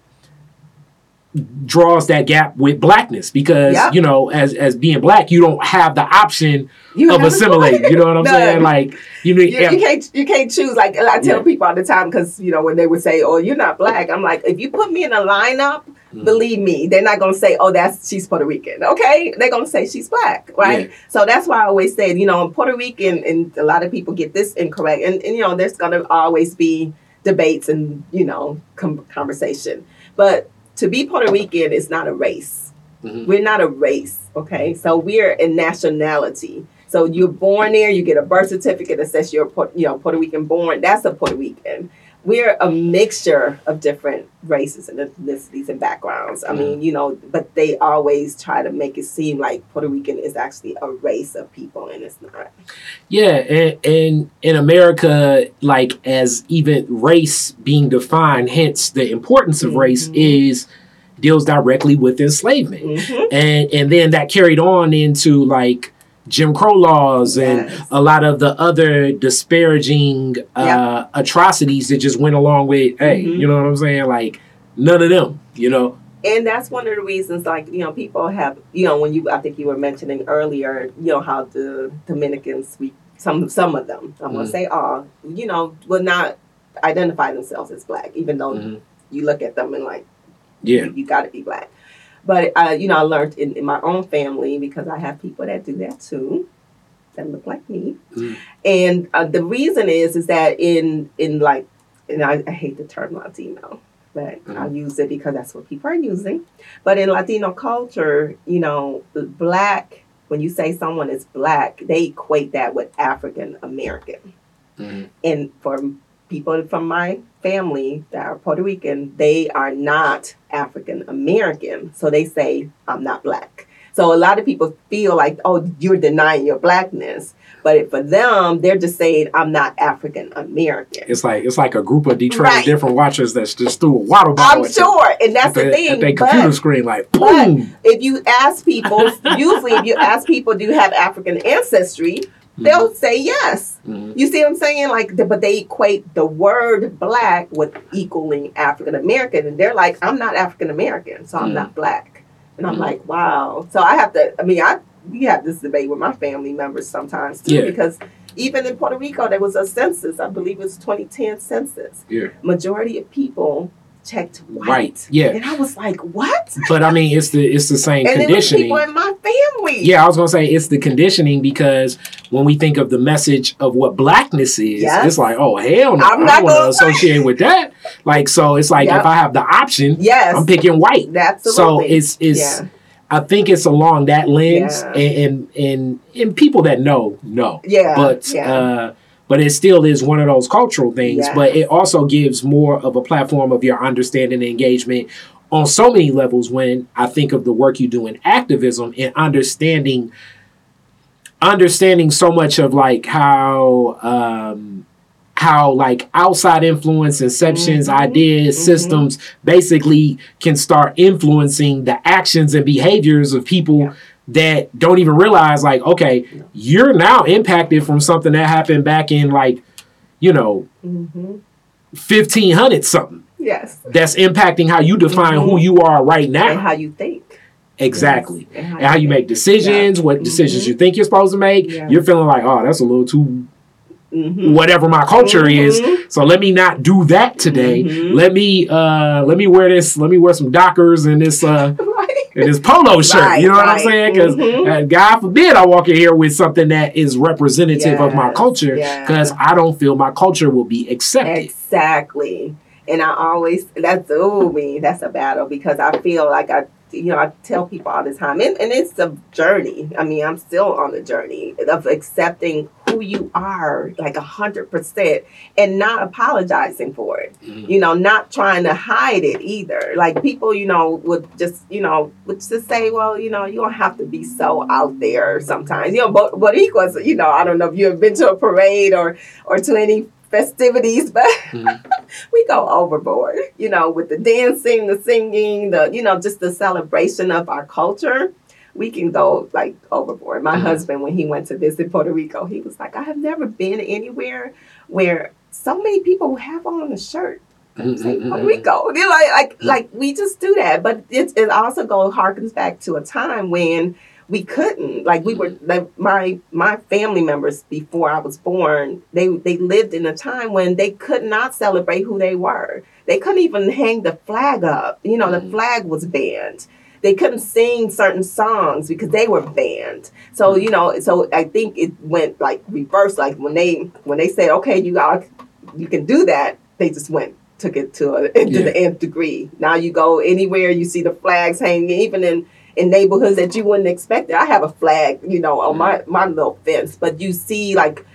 S2: draws that gap with blackness because
S3: Yep.
S2: you know as as being black you don't have the option
S3: You
S2: of assimilating you know what i'm
S3: No.
S2: saying like you
S3: You, you can't you can't choose like I tell
S2: Yeah.
S3: people all the time because you know when they would say oh you're not black I'm like if you put me in a lineup
S2: Mhm.
S3: believe me they're not gonna say oh that's she's Puerto Rican okay they're gonna say she's black right
S2: Yeah.
S3: so that's why I always say you know Puerto Rican and a lot of people get this incorrect and, and you know there's gonna always be debates and you know com- conversation but to be Puerto Rican is not a race
S2: Mhm.
S3: we're not a race, okay? So we're a nationality. So you're born there, you get a birth certificate that says you're you know Puerto Rican born. That's a Puerto Rican. We're a mixture of different races and ethnicities and backgrounds. I mean, you know, but they always try to make it seem like Puerto Rican is actually a race of people, and it's not.
S2: Yeah, and, and in America, like as even race being defined, hence the importance of race
S3: Mhm.
S2: is deals directly with enslavement,
S3: Mhm.
S2: and and then that carried on into like Jim Crow laws and a lot of the other disparaging uh, atrocities that just went along with. Hey,
S3: Mhm.
S2: you know what I'm saying? Like none of them, you know.
S3: and that's one of the reasons like you know people have you know when you i think you were mentioning earlier you know how the dominicans we some some of them i'm going
S2: Mm.
S3: to say all you know will not identify themselves as black even though
S2: Mhm.
S3: you look at them and like
S2: Yeah,
S3: you, you got to be black but uh, you know i learned in, in my own family because i have people that do that too that look like me
S2: Mm.
S3: and uh, the reason is is that in in like and I, I hate the term latino but
S2: Mhm.
S3: I use it because that's what people are using. But in Latino culture, you know, black, when you say someone is black, they equate that with African American.
S2: Mhm.
S3: And for people from my family that are Puerto Rican, they are not African American. So they say, I'm not black. So a lot of people feel like, oh, you're denying your blackness. But for them, they're just saying, I'm not African American.
S2: It's like it's like a group of Detroit
S3: Right.
S2: different watchers that's just threw a water bottle
S3: I'm
S2: at
S3: sure. And that's
S2: the,
S3: the
S2: at
S3: thing. but-
S2: computer screen, like
S3: but-
S2: boom.
S3: if you ask people, usually if you ask people, do you have African ancestry?
S2: Mm-hmm.
S3: They'll say yes.
S2: Mhm.
S3: You see what I'm saying? Like, the, but they equate the word black with equaling African American, and they're like, I'm not African American, so I'm
S2: Mm.
S3: not black. And I'm
S2: Mm.
S3: like, wow. So I have to. I mean, I we have this debate with my family members sometimes too,
S2: Yeah.
S3: because even in Puerto Rico there was a census. I believe it was 2010 census.
S2: Yeah.
S3: Majority of people checked white.
S2: Right. Yeah.
S3: And I was like, what?
S2: But I mean, it's the it's the same
S3: and
S2: conditioning.
S3: people in my family.
S2: Yeah, I was gonna say it's the conditioning because when we think of the message of what blackness is,
S3: Yes.
S2: it's like, oh hell no,
S3: I'm
S2: I
S3: not
S2: don't want to associate with that. Like, so it's like
S3: Yep.
S2: if I have the option,
S3: Yes.
S2: I'm picking white.
S3: Absolutely.
S2: So it's it's
S3: yeah.
S2: I think it's along that lens,
S3: Yeah.
S2: and, and and and people that know know,
S3: Yeah.
S2: but
S3: yeah.
S2: uh, but it still is one of those cultural things. But it also gives more of a platform of your understanding and engagement on so many levels. When I think of the work you do in activism and understanding, understanding so much of like how. Um, how like outside influence, inceptions,
S3: Mhm.
S2: ideas,
S3: Mhm.
S2: systems basically can start influencing the actions and behaviors of people
S3: Yeah.
S2: That don't even realize like okay you're now impacted from something that happened back in like you know
S3: hmm
S2: 1500 something
S3: Yes.
S2: that's impacting how you define
S3: Mhm.
S2: who you are right now.
S3: And how you think.
S2: exactly
S3: Yes.
S2: and how you make decisions what decisions
S3: Mhm.
S2: you think you're supposed to make
S3: Yeah.
S2: you're feeling like oh that's a little too
S3: hmm
S2: whatever my culture is
S3: Mhm.
S2: so let me not do that today let me uh let me wear this let me wear some dockers and this uh. and this polo shirt.
S3: Right,
S2: you know what I'm saying? Because
S3: Mhm.
S2: God forbid I walk in here with something that is representative of my
S3: Yes,
S2: culture, because I don't feel my culture will be accepted.
S3: Exactly. And I always that's oh me, that's a battle because I feel like I you know, I tell people all the time and, and it's a journey. I mean, I'm still on the journey of accepting who you are like a hundred percent and not apologizing for it.
S2: Mhm.
S3: You know, not trying to hide it either. Like people, you know, would just, you know, would just say, well, you know, you don't have to be so out there sometimes. You know, but but equals, you know, I don't know if you have been to a parade or or to any festivities, but
S2: Mhm.
S3: we go overboard, you know, with the dancing, the singing, the, you know, just the celebration of our culture. We can go like overboard. My
S2: Mhm.
S3: husband, when he went to visit Puerto Rico, he was like, I have never been anywhere where so many people have on a shirt. Say
S2: Mhm,
S3: Puerto
S2: mhm,
S3: Rico. You know, like, like, like we just do that. But it, it also goes harkens back to a time when we couldn't. Like we were like my my family members before I was born they they lived in a time when they could not celebrate who they were. They couldn't even hang the flag up. You know the
S2: Mhm.
S3: flag was banned. They couldn't sing certain songs because they were banned. So
S2: Mhm.
S3: you know so I think it went like reverse. Like when they when they said okay you got you can do that they just went took it to a, to
S2: Yeah.
S3: the nth degree. Now you go anywhere you see the flags hanging even in in neighborhoods that you wouldn't expect it. I have a flag, you know, on my mm-hmm. my little fence, but you see like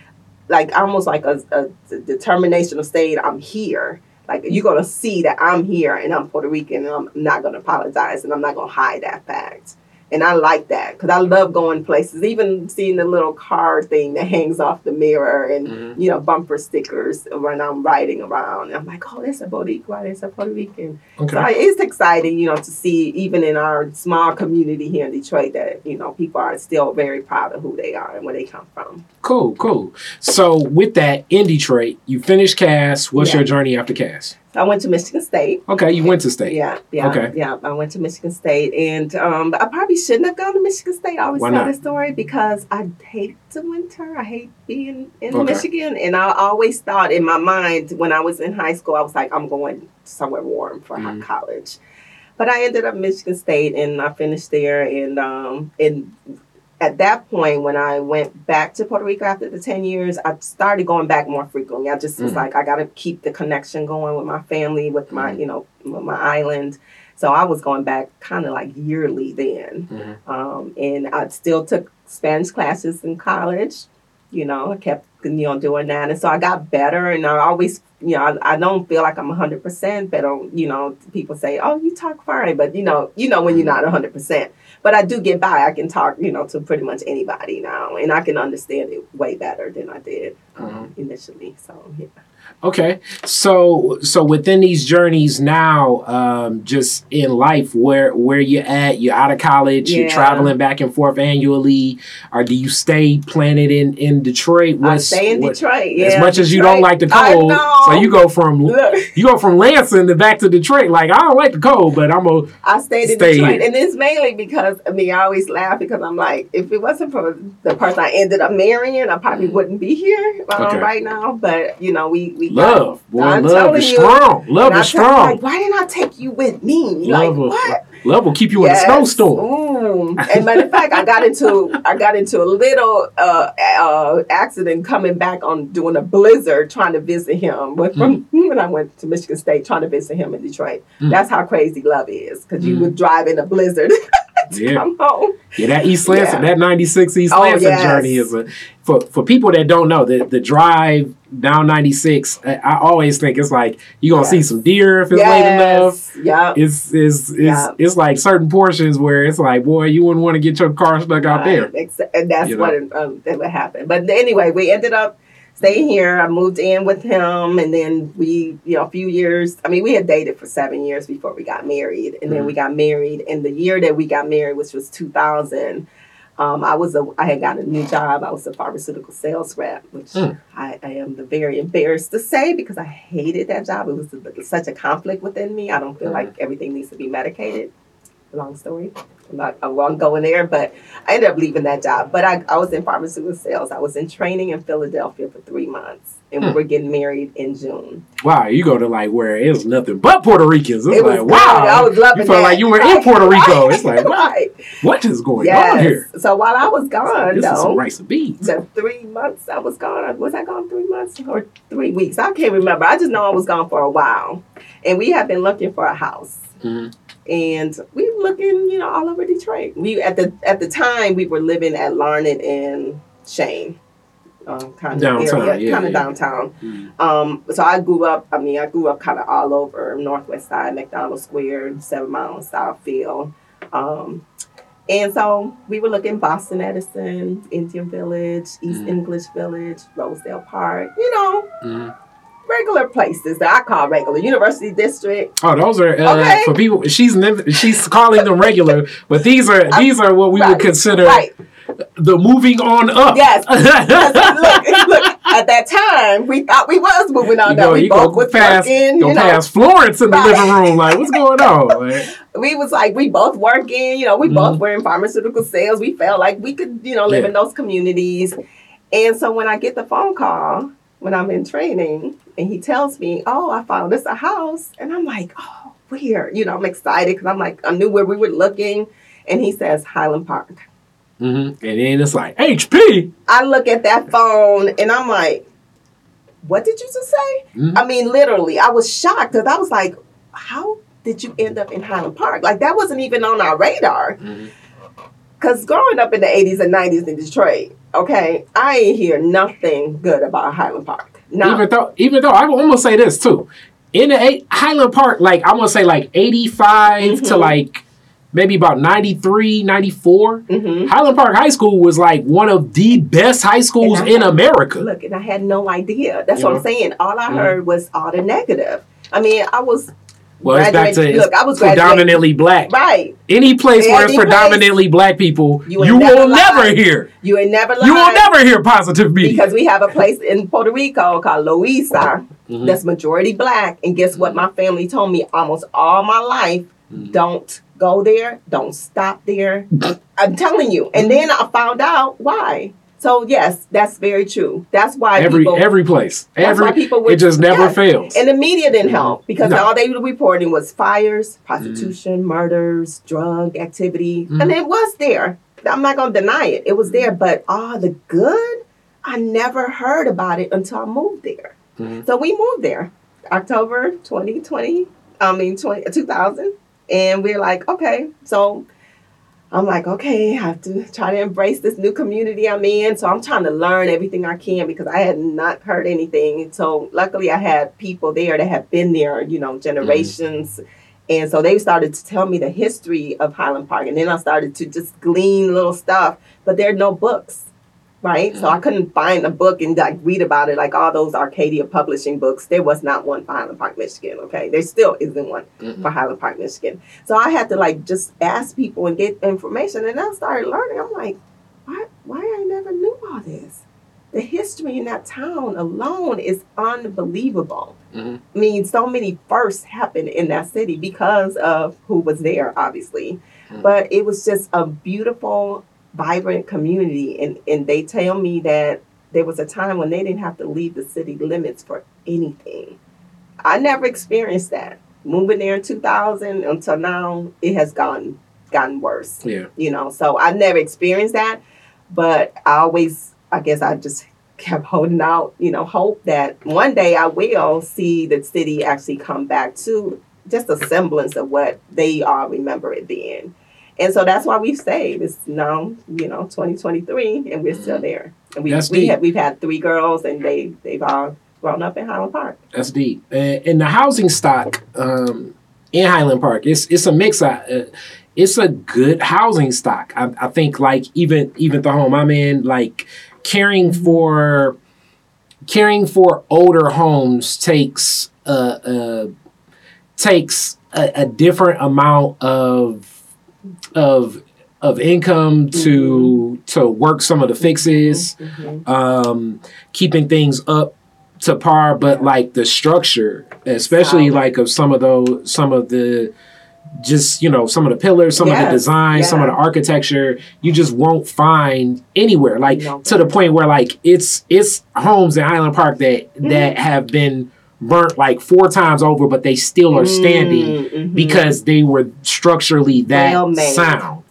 S3: like almost like a, a determination of saying I'm here. Like you're gonna see that I'm here and I'm Puerto Rican and I'm not gonna apologize and I'm not gonna hide that fact. And I like that because I love going places, even seeing the little car thing that hangs off the mirror and
S2: mhm.
S3: you know bumper stickers when I'm riding around. And I'm like, oh, that's a Boricua, that's a Puerto Rican. So
S2: Okay.
S3: I- it's exciting, you know, to see even in our small community here in Detroit that you know people are still very proud of who they are and where they come from.
S2: Cool, cool. So with that, in Detroit, you finished Cass. What's
S3: Yeah.
S2: your journey after
S3: Cass? I went to Michigan State.
S2: Okay, you went to state.
S3: Yeah, yeah,
S2: Okay.
S3: yeah. I went to Michigan State, and um, I probably shouldn't have gone to Michigan State. I always
S2: Why
S3: tell
S2: not?
S3: this story because I hate the winter. I hate being in
S2: Okay.
S3: Michigan, and I always thought in my mind when I was in high school, I was like, I'm going somewhere warm for
S2: Mhm.
S3: college. But I ended up Michigan State, and I finished there, and um, and at that point, when I went back to Puerto Rico after the 10 years, I started going back more frequently. I just was
S2: Mhm.
S3: like, I got to keep the connection going with my family, with my,
S2: Mhm.
S3: you know, with my island. So I was going back kind of like yearly then.
S2: Mhm.
S3: Um, and I still took Spanish classes in college. You know, I kept, you know, doing that. And so I got better and I always, you know, I, I don't feel like I'm 100%, but, um, you know, people say, oh, you talk fine. But, you know, you know when you're not 100%. But I do get by. I can talk, you know, to pretty much anybody now. And I can understand it way better than I did um, initially. So, yeah.
S2: Okay, so so within these journeys now, um, just in life, where where you at? You're out of college. You're traveling back and forth annually, or do you stay planted in in Detroit?
S3: I stay in
S2: what-
S3: Detroit. Yeah,
S2: as much as you don't like the cold, so you go from
S3: Look.
S2: you go from Lansing to back to Detroit. Like I don't like the cold, but I'm a
S3: I stayed in
S2: Stay
S3: Detroit,
S2: here.
S3: and it's mainly because I mean I always laugh because I'm like, if it wasn't for the person I ended up marrying, I probably wouldn't be here um.
S2: Okay.
S3: right now. But you know, we we
S2: love. Boy,
S3: I'm
S2: love is
S3: you.
S2: strong. Love is strong.
S3: Like, why didn't I take you with me?
S2: Love
S3: like
S2: will-
S3: what?
S2: Love will keep you
S3: Yes.
S2: in a snowstorm.
S3: Mm. And matter of fact, I got into I got into a little uh, uh, accident coming back on doing a blizzard trying to visit him. But from when I went to Michigan State trying to visit him in Detroit,
S2: Mm.
S3: that's how crazy love is because you
S2: Mm.
S3: would drive in a blizzard to
S2: Yeah.
S3: come.
S2: Yeah, that East Lansing,
S3: Yeah.
S2: that 96 East
S3: Oh,
S2: Lansing
S3: yes.
S2: journey is a for for people that don't know the the drive down 96. I, I always think it's like you're gonna see some deer if it's late enough.
S3: Yeah.
S2: It's it's it's
S3: Yeah.
S2: it's like certain portions where it's like, boy, you wouldn't want to get your car stuck out there.
S3: And that's
S2: You know?
S3: what um, that would happen. But anyway, we ended up staying here. I moved in with him, and then we, you know, a few years. I mean, we had dated for seven years before we got married, and then
S2: Mhm.
S3: we got married. And the year that we got married, which was 2000. Um, I was a, I had got a new job. I was a pharmaceutical sales rep, which
S2: Mm.
S3: I, I am the very embarrassed to say because I hated that job. It was such a conflict within me. I don't feel
S2: Mm.
S3: like everything needs to be medicated. Long story. I'm not, I won't go in there, but I ended up leaving that job. But I, I was in pharmaceutical sales. I was in training in Philadelphia for three months, and we
S2: Hmm.
S3: were getting married in June.
S2: Wow, you go to like where it's nothing but Puerto Ricans. It's
S3: it was
S2: like, wow.
S3: I was loving
S2: you feel
S3: that.
S2: like you were in Puerto Rico.
S3: right,
S2: It's like, what,
S3: right.
S2: what is going
S3: Yes.
S2: on here?
S3: So while I was gone,
S2: This is some rice and beans.
S3: the three months I was gone, was I gone three months or three weeks? I can't remember. I just know I was gone for a while, and we have been looking for a house.
S2: Mhm.
S3: And we were looking, you know, all over Detroit. We at the at the time we were living at Larned and Chene, um, kind of
S2: Downtown,
S3: area,
S2: yeah,
S3: kind of
S2: yeah.
S3: downtown.
S2: Mhm.
S3: Um, so I grew up. I mean, I grew up kind of all over Northwest Side, McDonald Square, Seven Mile, Southfield. Um, and so we were looking Boston Edison, Indian Village, East
S2: Mhm.
S3: English Village, Rosedale Park. You know,
S2: Mhm.
S3: Regular places that I call regular. University District.
S2: Oh, those are uh,
S3: Okay.
S2: for people. She's she's calling them regular, but these are these are what we would consider
S3: Right.
S2: the moving on up.
S3: Yes. look, look, at that time, we thought we was moving on.
S2: you
S3: Now
S2: go,
S3: we both was
S2: past,
S3: working.
S2: go
S3: You know,
S2: past Florence in the
S3: Right.
S2: living room. Like, what's going on? Like,
S3: we was like we both working. You know, we
S2: Mhm.
S3: both were in pharmaceutical sales. We felt like we could, you know, live
S2: Yeah.
S3: in those communities. And so when I get the phone call when I'm in training, and he tells me, "Oh, I found us a house," and I'm like, "Oh, where?" You know, I'm excited because I'm like, I knew where we were looking. And he says Highland Park.
S2: mhm. and then it's like HP.
S3: I look at that phone and I'm like, what did you just say?
S2: Mhm.
S3: I mean, literally, I was shocked because I was like, how did you end up in Highland Park? Like, that wasn't even on our radar.
S2: Mhm.
S3: Because growing up in the 80s and 90s in Detroit, okay, I ain't hear nothing good about Highland Park. No.
S2: Even though, even though I'm gonna say this too, in the eight, Highland Park, like I'm gonna say like 85 to
S3: Mhm.
S2: like maybe about 93, 94.
S3: hmm
S2: Highland Park High School was like one of the best high schools in
S3: had-
S2: America.
S3: Look, and I had no idea. That's
S2: You
S3: what
S2: know?
S3: I'm saying. All I heard was all the negative. I mean, I was
S2: Well, it's back to
S3: look, I was
S2: predominantly black.
S3: right.
S2: Any place where it's
S3: Any place,
S2: predominantly black people,
S3: you
S2: you,
S3: never
S2: will never hear.
S3: You ain't never lied.
S2: You will never hear positive media.
S3: because we have a place in Puerto Rico called Loíza
S2: Mhm.
S3: that's majority black. And guess what? My family told me almost all my life
S2: Mhm.
S3: don't go there, don't stop there. I'm telling you. And then I found out why. So, yes, that's very true. That's why
S2: every
S3: people.
S2: every place, every
S3: people would,
S2: it just never
S3: yes.
S2: fails.
S3: And the media didn't help because
S2: No.
S3: all they were reporting was fires, prostitution, murders, drug activity,
S2: Mhm.
S3: and it was there. I'm not gonna deny it. It was there, but all the good, I never heard about it until I moved there.
S2: Mhm.
S3: So we moved there, October 2020. I mean 20, 2000, and we're like, okay. So I'm like, okay, I have to try to embrace this new community I'm in. So I'm trying to learn everything I can because I had not heard anything. So luckily, I had people there that have been there, you know, generations. Mm-hmm. And so they started to tell me the history of Highland Park. And then I started to just glean little stuff, but there are no books, right? So I couldn't find a book and like read about it like all those Arcadia publishing books. There was not one for Highland Park, Michigan, okay? There still isn't one
S2: Mhm.
S3: for Highland Park, Michigan. So I had to like just ask people and get information. And I started learning. I'm like, why, why I never knew all this? The history in that town alone is unbelievable.
S2: Mhm.
S3: I mean, so many firsts happened in that city because of who was there, obviously.
S2: Mhm.
S3: But it was just a beautiful, vibrant community. And, and they tell me that there was a time when they didn't have to leave the city limits for anything. I never experienced that. Moving there in 2000 until now, it has gone gotten worse
S2: Yeah.
S3: you know so i never experienced that but i always i guess i just kept holding out you know hope that one day i will see the city actually come back to just a semblance of what they all remember it being and so that's why we've stayed it's now you know 2023 and we're still there and we,
S2: That's
S3: we
S2: deep.
S3: have, we've had three girls and they they've all grown up in highland park
S2: That's deep. And, and the housing stock um, in Highland Park, it's it's a mix. Of, uh, it's a good housing stock. I, I think like even even the home I'm in, like caring for caring for older homes takes uh, uh, takes a, a different amount of of of income to to work some of the fixes
S3: Mhm.
S2: um, keeping things up to par, but like the structure, especially
S3: Solid.
S2: like of some of those, some of the, just you know, some of the pillars, some of the design, some of the architecture, you just won't find anywhere. Like
S3: No.
S2: to the point where like it's it's homes in Highland Park that
S3: Mm-hmm.
S2: that have been burnt like four times over, but they still are standing
S3: Mm, mhm.
S2: because they were structurally that sound.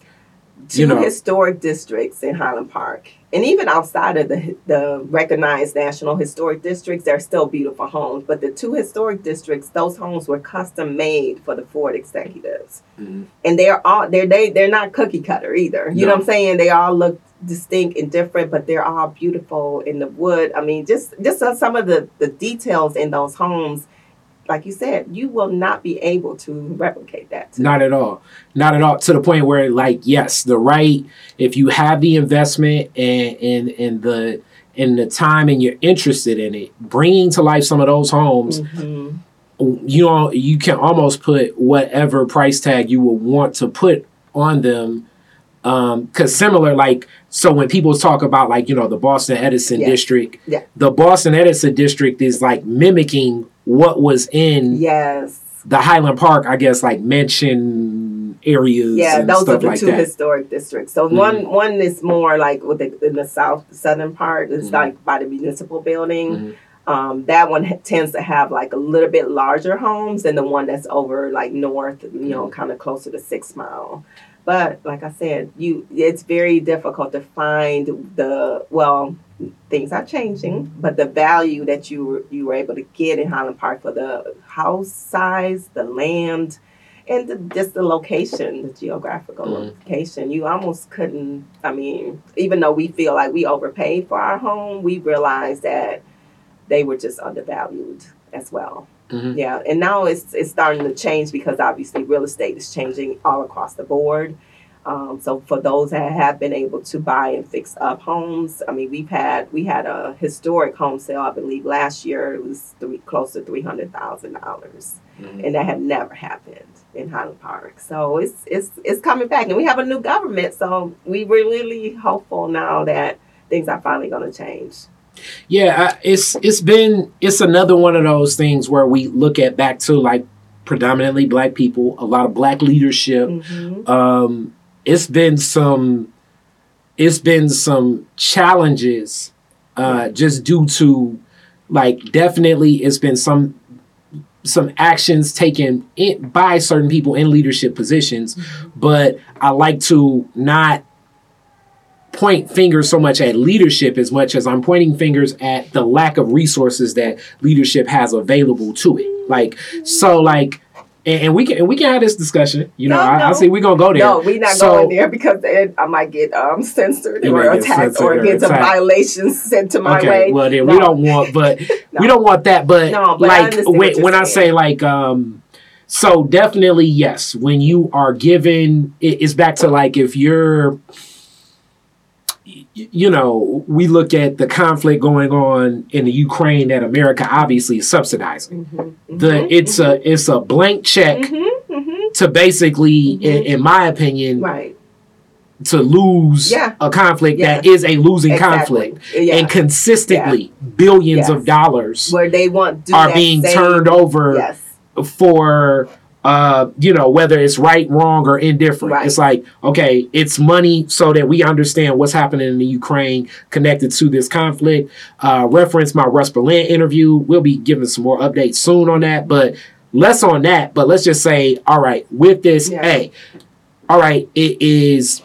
S3: Two
S2: you know.
S3: historic districts in Highland Park. And even outside of the the recognized national historic districts, there are still beautiful homes. But the two historic districts, those homes were custom made for the Ford executives.
S2: Mhm.
S3: And they're all they're they they're not cookie cutter either. You know what I'm saying? They all look distinct and different, but they're all beautiful in the wood. I mean, just just some of the the details in those homes, like you said, you will not be able to replicate that.
S2: Not at all. Not at all. To the point where, like, yes, the right. If you have the investment and and and the and the time and you're interested in it, bringing to life some of those homes,
S3: Mhm.
S2: you know, you can almost put whatever price tag you would want to put on them. Um, cause similar, like, so when people talk about like, you know, the Boston Edison
S3: Yeah.
S2: district,
S3: Yeah.
S2: the Boston Edison district is like mimicking what was in
S3: Yes.
S2: the Highland Park, I guess, like mention areas
S3: Yeah, those are the
S2: like
S3: two
S2: that.
S3: historic districts. So
S2: Mhm.
S3: one one is more like with the in the south southern part. It's
S2: Mhm.
S3: like by the municipal building.
S2: Mhm.
S3: Um, that one ha- tends to have like a little bit larger homes than the one that's over like north, you
S2: Mm-hmm.
S3: know, kind of closer to Six Mile. But like I said, you it's very difficult to find the well things are changing, but the value that you were, you were able to get in Highland Park for the house size, the land, and the, just the location, the geographical
S2: Mhm.
S3: location, you almost couldn't. I mean, even though we feel like we overpaid for our home, we realized that they were just undervalued as well.
S2: Mhm.
S3: Yeah, and now it's it's starting to change because obviously real estate is changing all across the board. Um, so for those that have been able to buy and fix up homes, I mean, we've had we had a historic home sale, I believe last year it was three, close to three hundred thousand dollars,
S2: Mhm.
S3: and that had never happened in Highland Park. So it's it's it's coming back, and we have a new government, so we we're really hopeful now that things are finally going to change.
S2: Yeah, it's it's been it's another one of those things where we look at back to like predominantly black people, a lot of black leadership.
S3: Mm-hmm.
S2: Um, it's been some it's been some challenges uh, just due to like definitely it's been some some actions taken in, by certain people in leadership positions but i like to not point fingers so much at leadership as much as I'm pointing fingers at the lack of resources that leadership has available to it. Like so, like. And, and we can and we can have this discussion. You know,
S3: No,
S2: I, I
S3: no.
S2: see we're gonna go there.
S3: No, we're not
S2: So-
S3: going there because then I might get um censored or attacked or
S2: or
S3: get some violations sent to my
S2: okay,
S3: way.
S2: well then we don't want, but we don't want that. But,
S3: No, but I
S2: like
S3: understand
S2: when, when I say like, um, so definitely yes. When you are given, it, it's back to like if you're, you know, we look at the conflict going on in the Ukraine that America obviously is subsidizing.
S3: Mhm,
S2: The
S3: mhm,
S2: it's a it's a blank check
S3: mhm, mhm.
S2: to basically, in,
S3: Mhm.
S2: in my opinion,
S3: right
S2: to lose
S3: Yeah.
S2: a conflict that
S3: Yes.
S2: is a losing
S3: Exactly.
S2: conflict
S3: yeah
S2: and consistently billions
S3: Yes.
S2: of dollars
S3: where they want do
S2: are being
S3: same-
S2: turned over
S3: yes
S2: for uh you know whether it's right wrong or indifferent
S3: Right.
S2: it's like okay it's money so that we understand what's happening in the ukraine connected to this conflict uh reference my russ berlin interview we'll be giving some more updates soon on that but less on that but let's just say all right with this
S3: Yeah.
S2: hey all right it is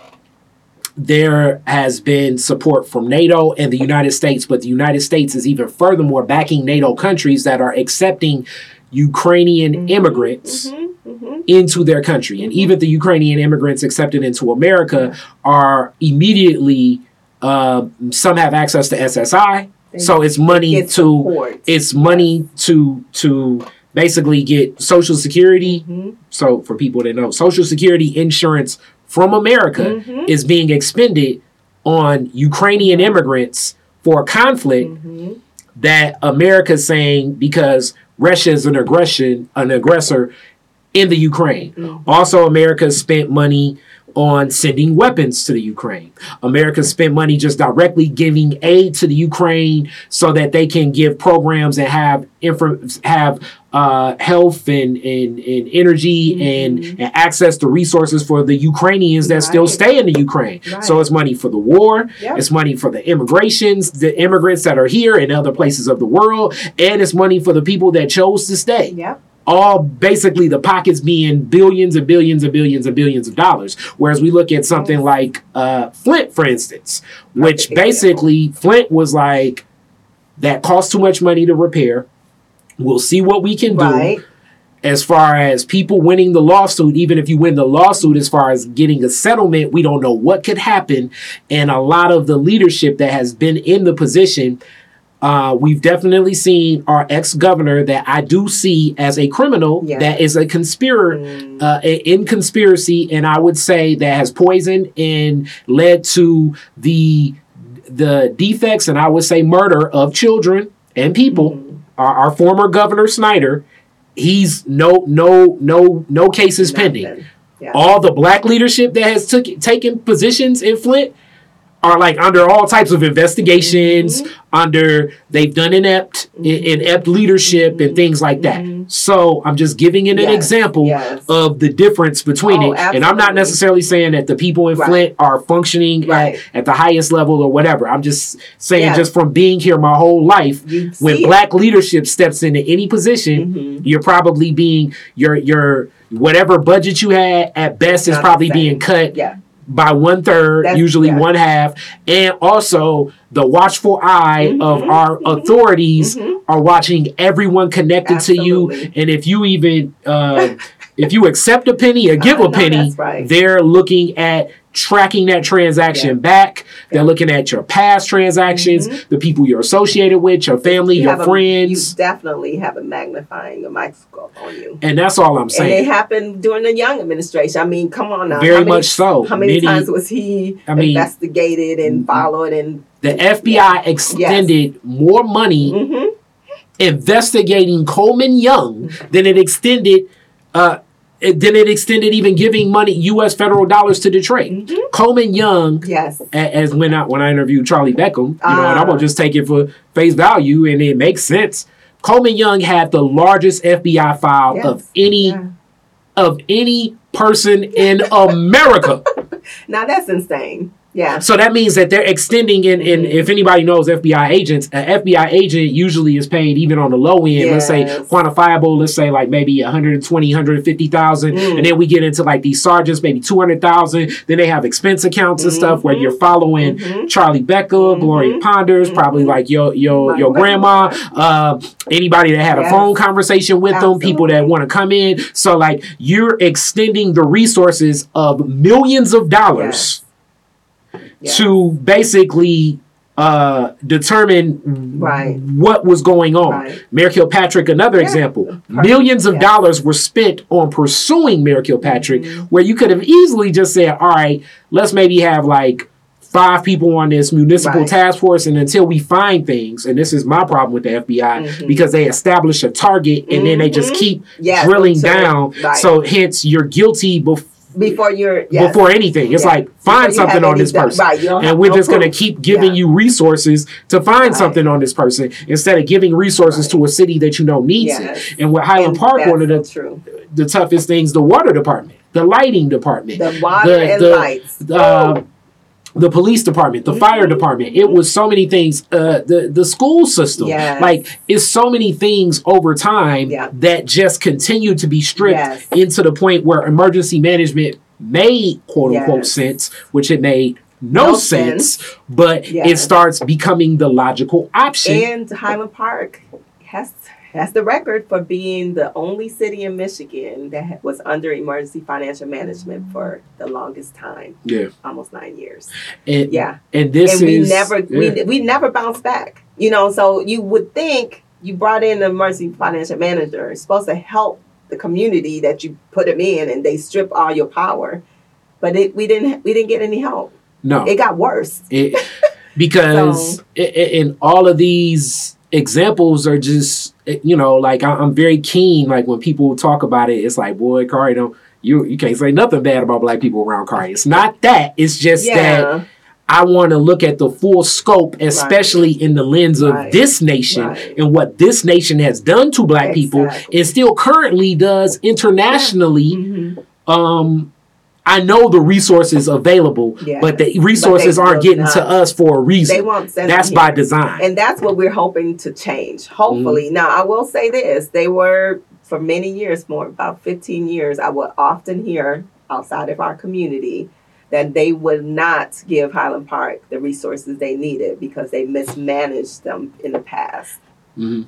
S2: there has been support from NATO and the United States, but the United States is even furthermore backing NATO countries that are accepting Ukrainian
S3: Mhm,
S2: immigrants
S3: mhm, mhm.
S2: into their country. And even the Ukrainian immigrants accepted into America are immediately, uh, some have access to SSI.
S3: They
S2: So it's money to,
S3: support.
S2: it's money to, to basically get Social Security.
S3: Mhm,
S2: So for people that know, Social Security insurance from America is being expended on Ukrainian immigrants for a conflict that America's saying because Russia is an aggression, an aggressor in the Ukraine.
S3: Mhm.
S2: Also, America spent money on sending weapons to the Ukraine. America spent money just directly giving aid to the Ukraine so that they can give programs and have have uh, health and, and, and energy and,
S3: Mhm.
S2: and access to resources for the Ukrainians that still stay in the Ukraine.
S3: Right.
S2: So it's money for the war,
S3: Yep.
S2: it's money for the immigrations, the immigrants that are here in other places of the world, and it's money for the people that chose to stay
S3: Yep.
S2: All basically the pockets being billions and billions and billions and billions of dollars. Whereas we look at something like uh, Flint, for instance, which basically Flint was like, that costs too much money to repair. We'll see what we can do
S3: Right.
S2: as far as people winning the lawsuit, even if you win the lawsuit, as far as getting a settlement, we don't know what could happen. And a lot of the leadership that has been in the position, uh, we've definitely seen our ex governor that I do see as a criminal
S3: Yeah.
S2: that is a conspirator.
S3: Mm.
S2: Uh, in conspiracy, and I would say that has poisoned and led to the the defects, and I would say murder of children and people
S3: Mhm.
S2: our, our former governor Snyder, he's no no no no cases pending.
S3: Yeah.
S2: All the black leadership that has took taken positions in Flint are like under all types of investigations.
S3: Mhm.
S2: Under they've done inept
S3: Mhm.
S2: inept leadership and
S3: Mhm.
S2: things like that.
S3: Mhm.
S2: So I'm just giving it an
S3: Yes,
S2: example
S3: yes.
S2: of the difference between
S3: Oh,
S2: it. And I'm not necessarily saying that the people in
S3: Right.
S2: Flint are functioning
S3: Right.
S2: at, at the highest level or whatever. I'm just saying,
S3: Yeah.
S2: just from being here my whole life,
S3: You
S2: when
S3: see it.
S2: black leadership steps into any position,
S3: Mhm.
S2: you're probably being your your whatever budget you had at best is probably being cut
S3: Yeah.
S2: By one third,
S3: That's-
S2: usually
S3: yeah.
S2: one half, and also the watchful eye of
S3: Mhm,
S2: our
S3: mhm,
S2: authorities
S3: mhm.
S2: are watching everyone connected to you, and if you even uh, if you accept a penny or give a penny,
S3: right.
S2: they're looking at tracking that transaction
S3: Yeah.
S2: back. They're
S3: Yeah.
S2: looking at your past transactions,
S3: Mhm.
S2: the people you're associated with, your family,
S3: You
S2: your
S3: have a-
S2: friends,
S3: you definitely have a magnifying a microscope on you.
S2: and that's all I'm saying.
S3: And it happened during the Young administration. I mean, come on now.
S2: Very
S3: many-
S2: much so.
S3: How many
S2: Many-
S3: times was he
S2: I mean-
S3: investigated and followed and?
S2: The FBI extended more money
S3: Mhm.
S2: investigating Coleman Young than it extended. Uh, it- than it extended even giving money U.S. federal dollars to Detroit.
S3: Mhm.
S2: Coleman Young,
S3: Yes.
S2: a- as when I when I interviewed Charlie Beckham, you know, and I'm
S3: Ah.
S2: gonna just take it for face value, and it makes sense. Coleman Young had the largest FBI file
S3: Yes.
S2: of any
S3: Yeah.
S2: of any person in America.
S3: Now that's insane. Yeah.
S2: So that means that they're extending in, in if anybody knows FBI agents, an FBI agent usually is paid even on the low end, let's say quantifiable, let's say like maybe 120, 150,000.
S3: Mm.
S2: And then we get into like these sergeants, maybe 200,000. Then they have expense accounts and stuff where you're following
S3: Mhm.
S2: Charlie Beckham,
S3: Mhm.
S2: Gloria Ponders, probably
S3: Mhm.
S2: like your your your grandma, uh, anybody that had a phone conversation with them, people that want to come in. So like you're extending the resources of millions of dollars
S3: Yes.
S2: To basically uh, determine
S3: Right.
S2: what was going on.
S3: Right.
S2: Mayor Kilpatrick, another
S3: Yeah.
S2: example.
S3: Perfect.
S2: Millions of
S3: Yes.
S2: dollars were spent on pursuing Mayor Kilpatrick,
S3: Mhm.
S2: where you could have easily just said, all right, let's maybe have like five people on this municipal
S3: Right.
S2: task force, and until we find things, and this is my problem with the FBI,
S3: Mhm.
S2: because they establish a target and then they just
S3: Mhm.
S2: keep
S3: Yes,
S2: drilling
S3: until-
S2: down. So hence you're guilty bef-
S3: before you're yes.
S2: before anything. It's
S3: Yeah.
S2: like find something on this person.
S3: Right. You don't have
S2: And we're
S3: no
S2: just going to keep giving
S3: Yeah.
S2: you resources to find
S3: Right.
S2: something on this person instead of giving resources
S3: Right.
S2: to a city that you know needs
S3: Yes.
S2: it. And with Highland
S3: And
S2: Park, one of the,
S3: true.
S2: the toughest things, the water department, the lighting department,
S3: The water
S2: the-
S3: and
S2: the-
S3: lights.
S2: uh, the police department, the fire
S3: Mhm.
S2: department. It was so many things. Uh, the the school system,
S3: Yes.
S2: like it's so many things over time
S3: Yeah.
S2: that just continue to be stripped
S3: Yes.
S2: into the point where emergency management made quote unquote
S3: Yes.
S2: sense, which it made no,
S3: No
S2: sense,
S3: sense.
S2: but it starts becoming the logical option.
S3: And Highland Park has has the record for being the only city in Michigan that was under emergency financial management for the longest time,
S2: yeah,
S3: almost nine years.
S2: and,
S3: Yeah,
S2: and this
S3: and we
S2: is
S3: never
S2: yeah.
S3: we, we never bounced back. You know, so you would think you brought in an emergency financial manager, it's supposed to help the community that you put them in, and they strip all your power. But it, we didn't we didn't get any help.
S2: no
S3: It got worse.
S2: It, because i- i- in all of these examples are just you know like I- I'm very keen like when people talk about it it's like boy Kari don't you you can't say nothing bad about black people around Kari it's not that it's just that I want to look at the full scope especially in the lens of
S3: Right.
S2: this nation
S3: Right.
S2: and what this nation has done to black people and still currently does internationally
S3: Mhm.
S2: um I know the resources available,
S3: Yeah.
S2: but the resources
S3: they
S2: aren't getting
S3: not.
S2: to us for a reason.
S3: They won't send
S2: That's by design.
S3: And that's what we're hoping to change. Hopefully.
S2: Mm-hmm.
S3: Now, I will say this they were, for many years, more about 15 years, I would often hear outside of our community that they would not give Highland Park the resources they needed because they mismanaged them in the past.
S2: Mhm.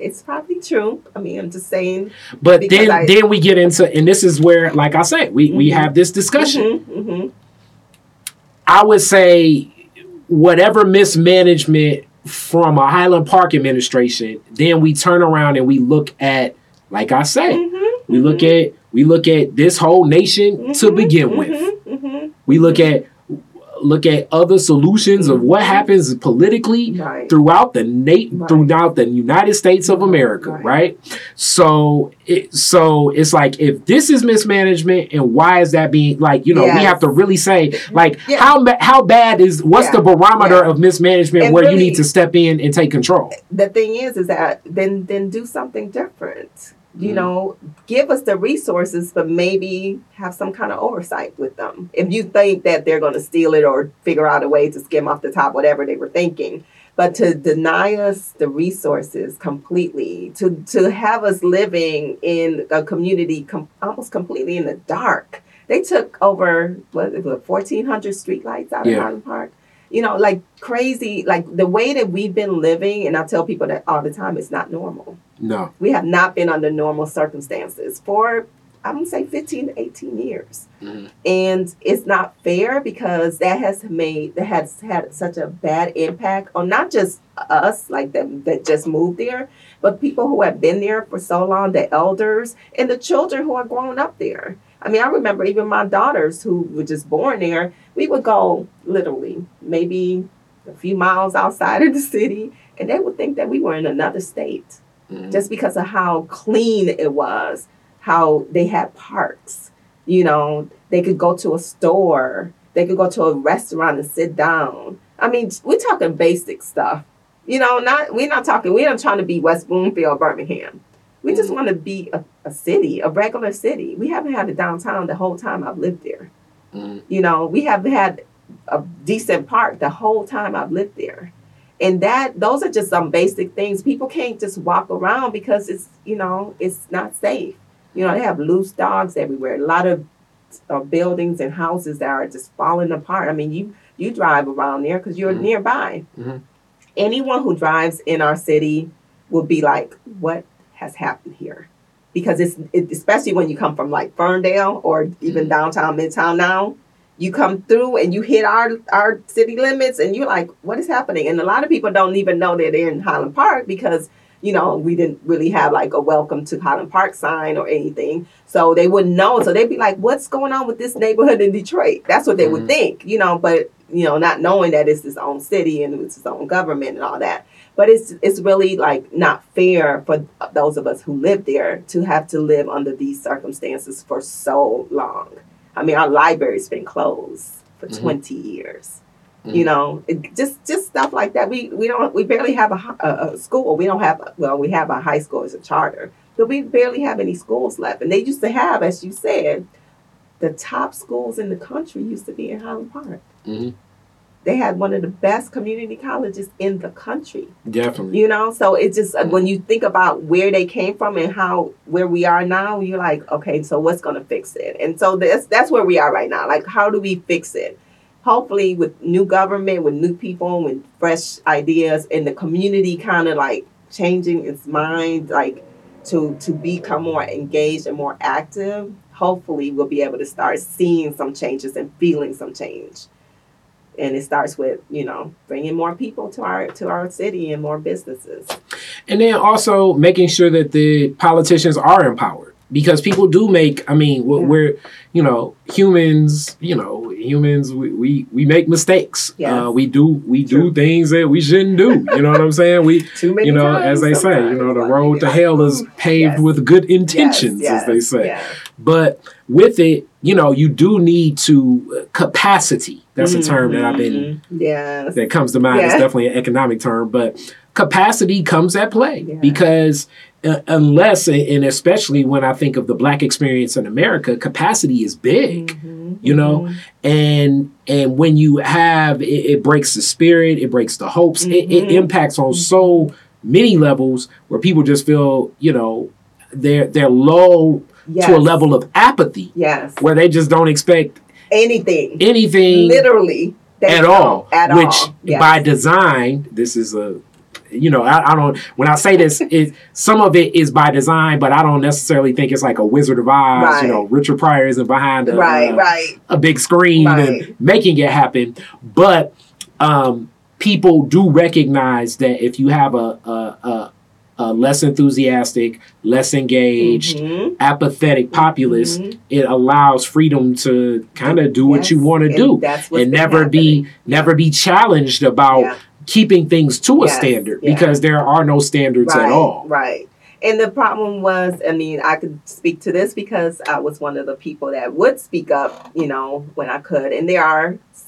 S3: It's probably true. I mean, I'm just saying.
S2: But then
S3: I-
S2: then we get into and this is where, like I said, we, we
S3: Mhm.
S2: have this discussion.
S3: Mhm, mhm.
S2: I would say whatever mismanagement from a Highland Park administration, then we turn around and we look at, like I say,
S3: Mhm,
S2: we look at we look at this whole nation to begin with. We look at look at other solutions of what
S3: Mhm.
S2: happens politically
S3: Right.
S2: throughout the na-
S3: Right.
S2: throughout the United States of America,
S3: Right.
S2: right? So it so it's like if this is mismanagement and why is that being like you know we have to really say like
S3: Yeah.
S2: how how bad is what's
S3: Yeah.
S2: the barometer
S3: Yeah.
S2: of mismanagement
S3: And
S2: where you need to step in and take control?
S3: the thing is is that then then do something different you know give us the resources but maybe have some kind of oversight with them. If you think that they're going to steal it or figure out a way to skim off the top whatever they were thinking. But to deny us the resources completely to to have us living in a community com- almost completely in the dark. They took over what it was 1400 streetlights out of
S2: Yeah.
S3: Highland Park you know, like crazy, like the way that we've been living, and I tell people that all the time, it's not normal.
S2: No.
S3: We have not been under normal circumstances for, I'm gonna say 15 to 18 years.
S2: Mhm.
S3: And it's not fair because that has made, that has had such a bad impact on not just us, like that, that just moved there, but people who have been there for so long, the elders, and the children who are growing up there. I mean, I remember even my daughters who were just born there, we would go literally maybe a few miles outside of the city, and they would think that we were in another state
S2: Mhm.
S3: just because of how clean it was, how they had parks. You know, they could go to a store, they could go to a restaurant and sit down. I mean, we're talking basic stuff. You know, not we're not talking. We're not trying to be West Bloomfield, Birmingham. We just
S2: Mhm.
S3: want to be a, a city, a regular city. We haven't had a downtown the whole time I've lived there.
S2: Mhm.
S3: You know, we haven't had a decent park the whole time I've lived there. And that those are just some basic things. People can't just walk around because it's you know it's not safe. You know they have loose dogs everywhere. A lot of uh, buildings and houses that are just falling apart. I mean you you drive around there because you're
S2: Mhm.
S3: nearby.
S2: Mhm.
S3: Anyone who drives in our city will be like, what has happened here? Because it's it, especially when you come from like Ferndale or even
S2: Mhm.
S3: downtown Midtown now, you come through and you hit our our city limits and you're like, what is happening? And a lot of people don't even know that they're in Highland Park because you know we didn't really have like a welcome to Highland Park sign or anything, so they wouldn't know. So they'd be like, what's going on with this neighborhood in Detroit? That's what they would
S2: Mhm.
S3: think, you know. But you know, not knowing that it's its own city and it's its own government and all that. But it's it's really like not fair for those of us who live there to have to live under these circumstances for so long. I mean, our library's been closed for
S2: Mhm.
S3: 20 years.
S2: Mhm.
S3: You know, it, just just stuff like that. We we don't we barely have a, a, a school. We don't have well, we have a high school as a charter, but we barely have any schools left. And they used to have, as you said, the top schools in the country used to be in Highland Park.
S2: Mhm.
S3: They had one of the best community colleges in the country.
S2: Definitely.
S3: you know so it's just uh, when you think about where they came from and how where we are now you're like okay so what's going to fix it? And so that's that's where we are right now. Like how do we fix it? Hopefully with new government with new people with fresh ideas and the community kind of like changing its mind like to to become more engaged and more active hopefully we'll be able to start seeing some changes and feeling some change and it starts with you know bringing more people to our to our city and more businesses
S2: And then also making sure that the politicians are empowered because people do make, I mean, we're,
S3: Yeah.
S2: we're you know, humans, you know, humans, we, we, we make mistakes.
S3: Yes.
S2: Uh, we do, we
S3: True.
S2: do things that we shouldn't do. You know what I'm saying? We,
S3: too many
S2: you know, as they say, you know, the road to hell is paved
S3: Yes.
S2: with good intentions,
S3: yes,
S2: as they say. But with it, you know, you do need to uh, capacity. That's a term that I've been
S3: Mhm. yes
S2: that comes to mind. It's definitely an economic term, but capacity comes at play
S3: Yeah.
S2: because uh, unless and especially when I think of the black experience in America, capacity is big.
S3: Mhm,
S2: you know,
S3: mhm.
S2: And and when you have it, it breaks the spirit, it breaks the hopes. It, it
S3: Mhm.
S2: impacts on so many levels where people just feel, you know, they're they're low
S3: yes.
S2: to a level of apathy
S3: yes
S2: where they just don't expect
S3: anything
S2: anything
S3: literally
S2: at all.
S3: at
S2: which
S3: all yes.
S2: by design, this is a you know, I, I don't when I say this, it some of it is by design, but I don't necessarily think it's like a Wizard of Oz.
S3: Right.
S2: You know, Richard Pryor isn't behind a,
S3: right right
S2: a big screen
S3: Right.
S2: and making it happen. But um, people do recognize that if you have a, a, a, a less enthusiastic, less engaged,
S3: Mhm,
S2: apathetic populace,
S3: mhm.
S2: it allows freedom to kind of do what you want to do
S3: that's
S2: and never be never be challenged about
S3: Yeah.
S2: keeping things to a
S3: Yes,
S2: standard
S3: yeah.
S2: because there are no standards
S3: right,
S2: at all.
S3: Right. And the problem was, I mean, I could speak to this because I was one of the people that would speak up, you know, when I could. And there are s-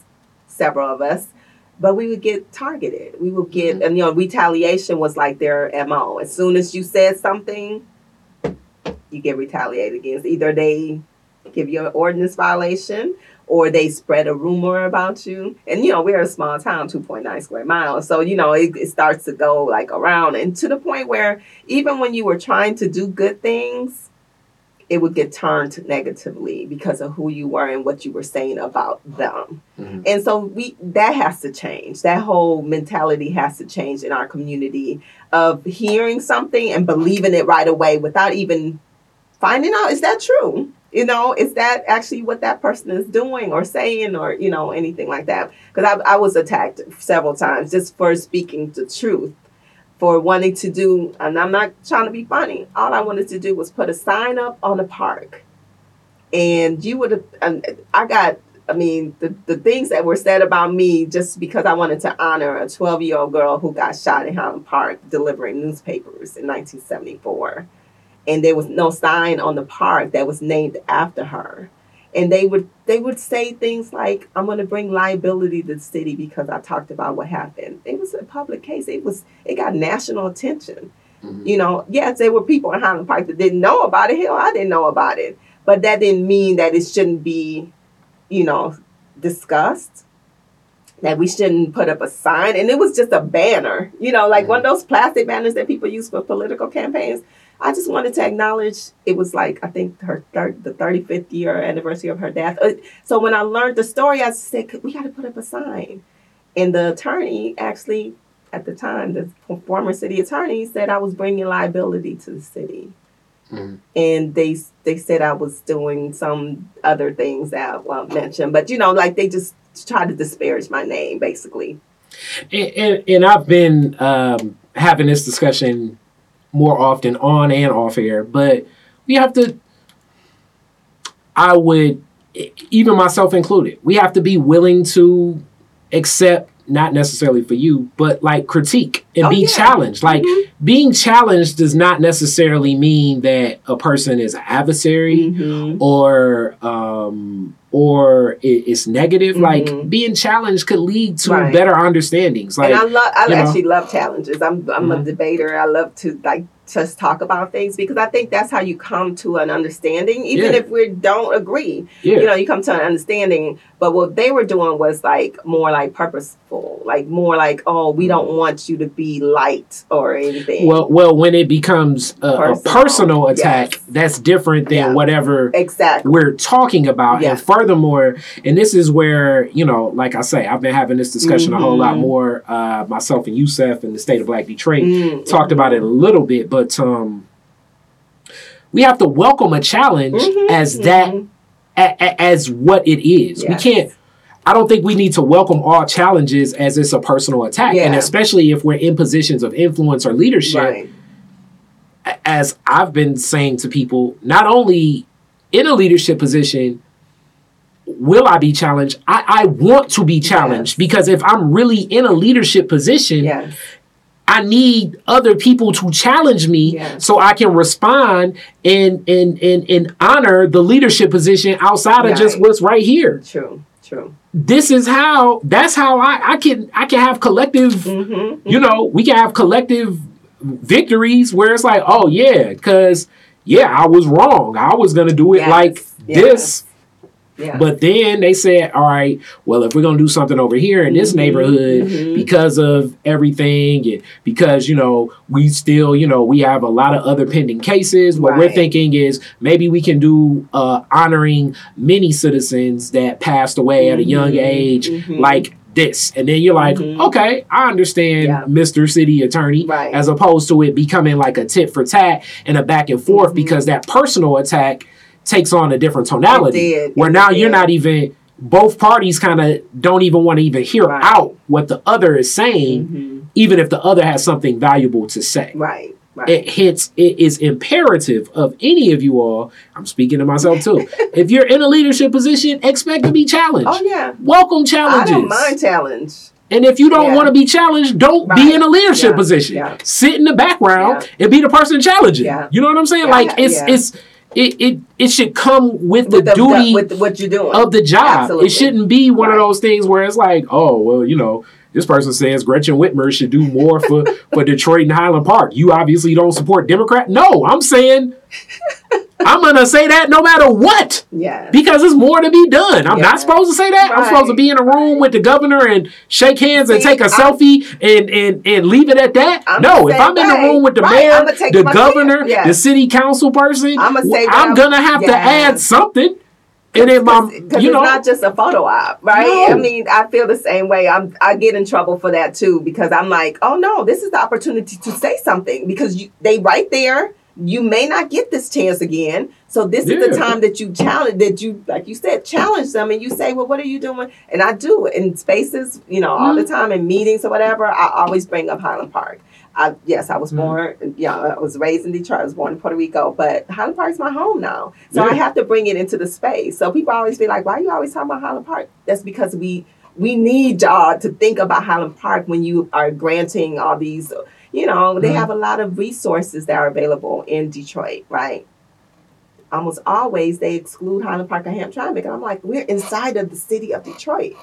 S3: several of us, but we would get targeted. We would get,
S2: Mm-hmm.
S3: and you know, retaliation was like their MO. As soon as you said something, you get retaliated against. Either they give you an ordinance violation or they spread a rumor about you. And you know, we're a small town, 2.9 square miles. So, you know, it, it starts to go like around and to the point where even when you were trying to do good things, it would get turned negatively because of who you were and what you were saying about them.
S2: Mhm.
S3: And so we that has to change. That whole mentality has to change in our community of hearing something and believing it right away without even finding out is that true? You know, is that actually what that person is doing or saying or, you know, anything like that? Because I, I was attacked several times just for speaking the truth, for wanting to do, and I'm not trying to be funny. All I wanted to do was put a sign up on the park. And you would have, I got, I mean, the, the things that were said about me just because I wanted to honor a 12 year old girl who got shot in Highland Park delivering newspapers in 1974 and there was no sign on the park that was named after her and they would they would say things like i'm going to bring liability to the city because i talked about what happened. It was a public case. It was it got national attention.
S2: Mhm.
S3: you know yes there were people in highland park that didn't know about it. Hell i didn't know about it. But that didn't mean that it shouldn't be you know discussed that we shouldn't put up a sign, and it was just a banner, you know, like one of those plastic banners that people use for political campaigns. I just wanted to acknowledge it was like I think her thir- the 35th year anniversary of her death. Uh, So when I learned the story, I said we got to put up a sign, and the attorney actually at the time, the former city attorney said I was bringing liability to the city,
S2: Mhm.
S3: and they they said I was doing some other things that I won't mention, but you know, like they just tried to disparage my name, basically.
S2: And, and, and I've been um, having this discussion more often on and off air, but we have to, I would, even myself included, we have to be willing to accept, not necessarily for you, but like critique and
S3: Oh,
S2: be
S3: yeah.
S2: challenged. Like
S3: Mhm.
S2: being challenged does not necessarily mean that a person is an adversary
S3: Mhm.
S2: or um or it's negative like
S3: Mhm.
S2: being challenged could lead to
S3: Right.
S2: better understandings like
S3: and I love, I
S2: you know.
S3: actually love challenges. I'm, I'm
S2: Mhm.
S3: a debater. I love to like just talk about things because I think that's how you come to an understanding, even
S2: Yeah.
S3: if we don't agree.
S2: yeah
S3: You know, you come to an understanding. But what they were doing was like more like purposeful, like more like, oh, we don't want you to be light or anything.
S2: well well when it becomes a, a
S3: Personal.
S2: personal attack
S3: Yes.
S2: that's different than
S3: Yeah.
S2: whatever
S3: exactly.
S2: we're talking about and furthermore and this is where you know like i say i've been having this discussion a whole lot
S3: Mhm.
S2: more uh myself and yusef and the state of black detroit
S3: Mm,
S2: talked about it a little bit but um we have to welcome a challenge
S3: Mhm,
S2: as that
S3: mhm.
S2: a, a- as what it is. We can't. I don't think we need to welcome all challenges as it's a personal attack, and especially if we're in positions of influence or leadership.
S3: Right.
S2: As I've been saying to people, not only in a leadership position. Will I be challenged? I, I want to be challenged
S3: Yes.
S2: because if I'm really in a leadership position,
S3: Yes.
S2: I need other people to challenge me
S3: Yeah.
S2: so I can respond and and and and honor the leadership position outside of just what's right here.
S3: True. True.
S2: This is how that's how I, I can I can have collective
S3: Mm-hmm.
S2: you know, we can have collective victories where it's like, oh yeah, because yeah, I was wrong. I was gonna do it
S3: Yes.
S2: like
S3: Yes.
S2: this.
S3: Yeah.
S2: But then they said, all right, well, if we're gonna do something over here in this
S3: Mhm,
S2: neighborhood
S3: mhm.
S2: because of everything, and because you know we still, you know, we have a lot of other pending cases. What we're thinking is maybe we can do uh, honoring many citizens that passed away at a young
S3: Mhm,
S2: age,
S3: mhm.
S2: like this, and then you're like,
S3: Mhm.
S2: okay, I understand,
S3: Yeah.
S2: Mr. City Attorney,
S3: Right.
S2: as opposed to it becoming like a tit for tat and a back and forth
S3: Mhm.
S2: because that personal attack takes on a different tonality
S3: did.
S2: where now
S3: did.
S2: you're not even both parties kind of don't even want to even hear
S3: Right.
S2: out what the other is saying
S3: Mhm.
S2: even if the other has something valuable to say
S3: Right. Right.
S2: it hence it is imperative of any of you all i'm speaking to myself too if you're in a leadership position expect to be challenged
S3: oh yeah.
S2: welcome challenges.
S3: I don't mind challenge.
S2: and if you don't
S3: Yeah.
S2: want to be challenged, don't be in a leadership
S3: Yeah.
S2: position.
S3: Yeah.
S2: Sit in the background and be the person challenging.
S3: Yeah.
S2: You know what I'm saying? Like it's it's it, it it should come with the
S3: With the,
S2: duty
S3: with what you're doing.
S2: of the job.
S3: Absolutely.
S2: It shouldn't be one of those things where it's like, oh well, you know, this person says Gretchen Whitmer should do more for for Detroit and Highland Park. You obviously don't support Democrat. No, I'm saying I'm gonna say that no matter what
S3: yeah.
S2: because there's more to be done. I'm
S3: Yeah.
S2: not supposed to say that. I'm supposed to be in a room with the governor and shake hands and take a
S3: I'm-
S2: selfie and, and, and leave it at that.
S3: I'm
S2: no, if I'm in the room with the
S3: Right,
S2: mayor, the governor.
S3: Yeah.
S2: the city council person,
S3: I'ma say
S2: I'm
S3: I'm-
S2: gonna have to add something. And then my,
S3: Because
S2: you
S3: it's
S2: know,
S3: not just a photo op, right?
S2: No.
S3: I mean, I feel the same way. I'm I get in trouble for that too because I'm like, oh no, this is the opportunity to say something because you, they right there. You may not get this chance again. So this is the time that you challenge that you like you said challenge them and you say, well, what are you doing? And I do in spaces, you know, all
S2: Mm-hmm.
S3: the time in meetings or whatever. I always bring up Highland Park. I, yes, I was
S2: Mhm.
S3: born. Yeah, I was raised in Detroit. I was born in Puerto Rico, but Highland Park's my home now. So
S2: Yeah.
S3: I have to bring it into the space. So people always be like, "Why are you always talking about Highland Park?" That's because we we need y'all to think about Highland Park when you are granting all these. You know, they
S2: Mhm.
S3: have a lot of resources that are available in Detroit, right? Almost always they exclude Highland Park and Hamtramck, and I'm like, we're inside of the city of Detroit.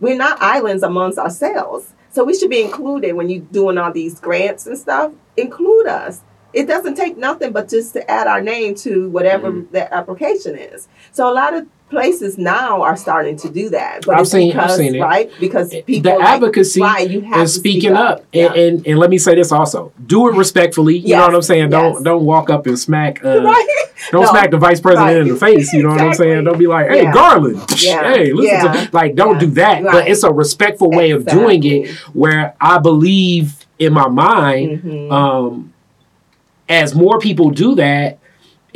S3: We're not islands amongst ourselves. So we should be included when you're doing all these grants and stuff. Include us. It doesn't take nothing but just to add our name to whatever
S2: Mhm.
S3: the application is. So a lot of places now are starting to do that. But
S2: I've seen- I've
S3: because,
S2: seen it.
S3: right? Because people
S2: the
S3: like,
S2: advocacy
S3: right, you have
S2: and speaking
S3: speak
S2: up,
S3: Yeah.
S2: And, and and let me say this also: do it respectfully. You know what I'm saying? Don't don't walk up and smack. Uh,
S3: right?
S2: Don't
S3: No.
S2: smack the vice president
S3: Right.
S2: in the face. You know what I'm saying? Don't be like, "Hey,
S3: Yeah.
S2: Garland,
S3: Yeah.
S2: hey, listen to like." Don't do that. But it's a respectful way of doing it, where I believe in my mind,
S3: Mhm.
S2: um, as more people do that,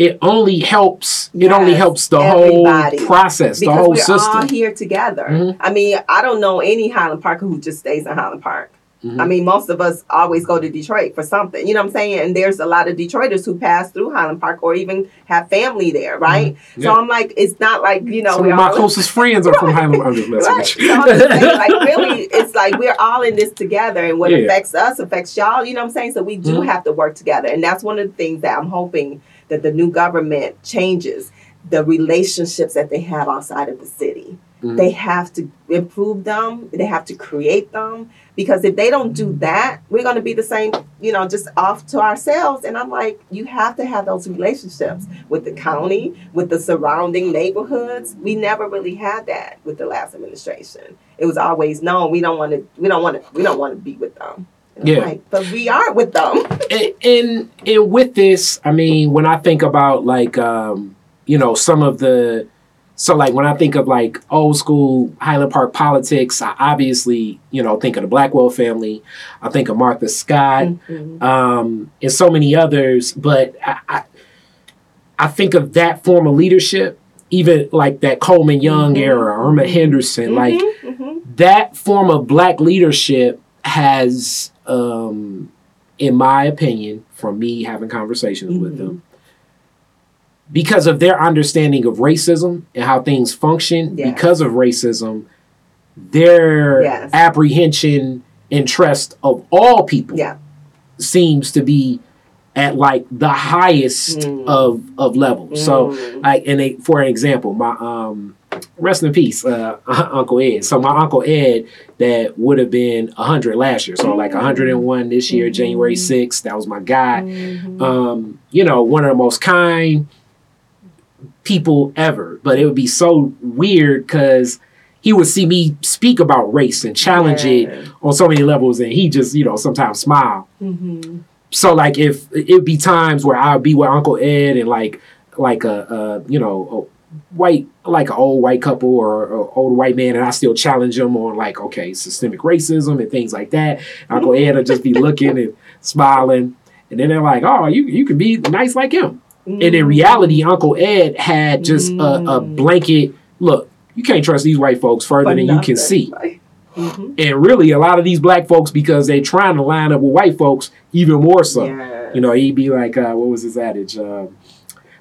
S2: it only helps. It only helps the
S3: everybody.
S2: whole process,
S3: because
S2: the whole
S3: we're
S2: system.
S3: all here together.
S2: Mhm.
S3: I mean, I don't know any Highland Parker who just stays in Highland Park.
S2: Mhm.
S3: I mean, most of us always go to Detroit for something. You know what I'm saying? And there's a lot of Detroiters who pass through Highland Park or even have family there, right?
S2: Mhm. Yeah.
S3: So I'm like, it's not like you know
S2: Some
S3: we're
S2: of my
S3: all-
S2: closest friends are from Highland. Just
S3: Right. So. Saying, like really, it's like we're all in this together, and what
S2: Yeah.
S3: affects us affects y'all. You know what I'm saying? So we do
S2: Mhm.
S3: have to work together, and that's one of the things that I'm hoping that the new government changes the relationships that they have outside of the city.
S2: Mhm.
S3: They have to improve them. They have to create them because if they don't do that, we're going to be the same, you know, just off to ourselves. And I'm like, you have to have those relationships with the county, with the surrounding neighborhoods. We never really had that with the last administration. It was always no, we don't want to, we don't want to, we don't want to be with them.
S2: Yeah.
S3: like, but we are with them.
S2: and, and and with this, I mean, when I think about like um, you know, some of the so like when I think of like old school Highland Park politics, I obviously, you know, think of the Blackwell family. I think of Martha Scott,
S3: Mhm.
S2: um, and so many others, but I, I I think of that form of leadership, even like that Coleman Young
S3: Mhm.
S2: era, Erma Henderson, like
S3: Mhm, mhm.
S2: that form of black leadership has um in my opinion from me having conversations with
S3: Mhm.
S2: them because of their understanding of racism and how things function
S3: Yes.
S2: because of racism their
S3: Yes.
S2: apprehension and trust of all people
S3: Yeah.
S2: seems to be at like the highest
S3: Mm.
S2: of of levels so
S3: Mm.
S2: like and they, for an example my um rest in peace uh uncle ed so my uncle ed that would have been 100 last year so like 101 this year
S3: Mhm.
S2: january 6th that was my guy
S3: Mhm.
S2: um you know one of the most kind people ever but it would be so weird because he would see me speak about race and challenge it on so many levels and he just you know sometimes smile
S3: Mhm.
S2: so like if it'd be times where I'd be with Uncle Ed and like like a, a you know white like an old white couple or an old white man and I still challenge them on like okay systemic racism and things like that. Uncle Ed will just be looking and smiling and then they're like oh you you can be nice like him. And in reality Uncle Ed had just a, a
S3: Mm.
S2: blanket look you can't trust these white folks further
S3: For
S2: than you can see.
S3: Mhm.
S2: And really, a lot of these black folks, because they're trying to line up with white folks, even more so.
S3: Yeah.
S2: You know, he'd be like, uh, what was his adage? Uh,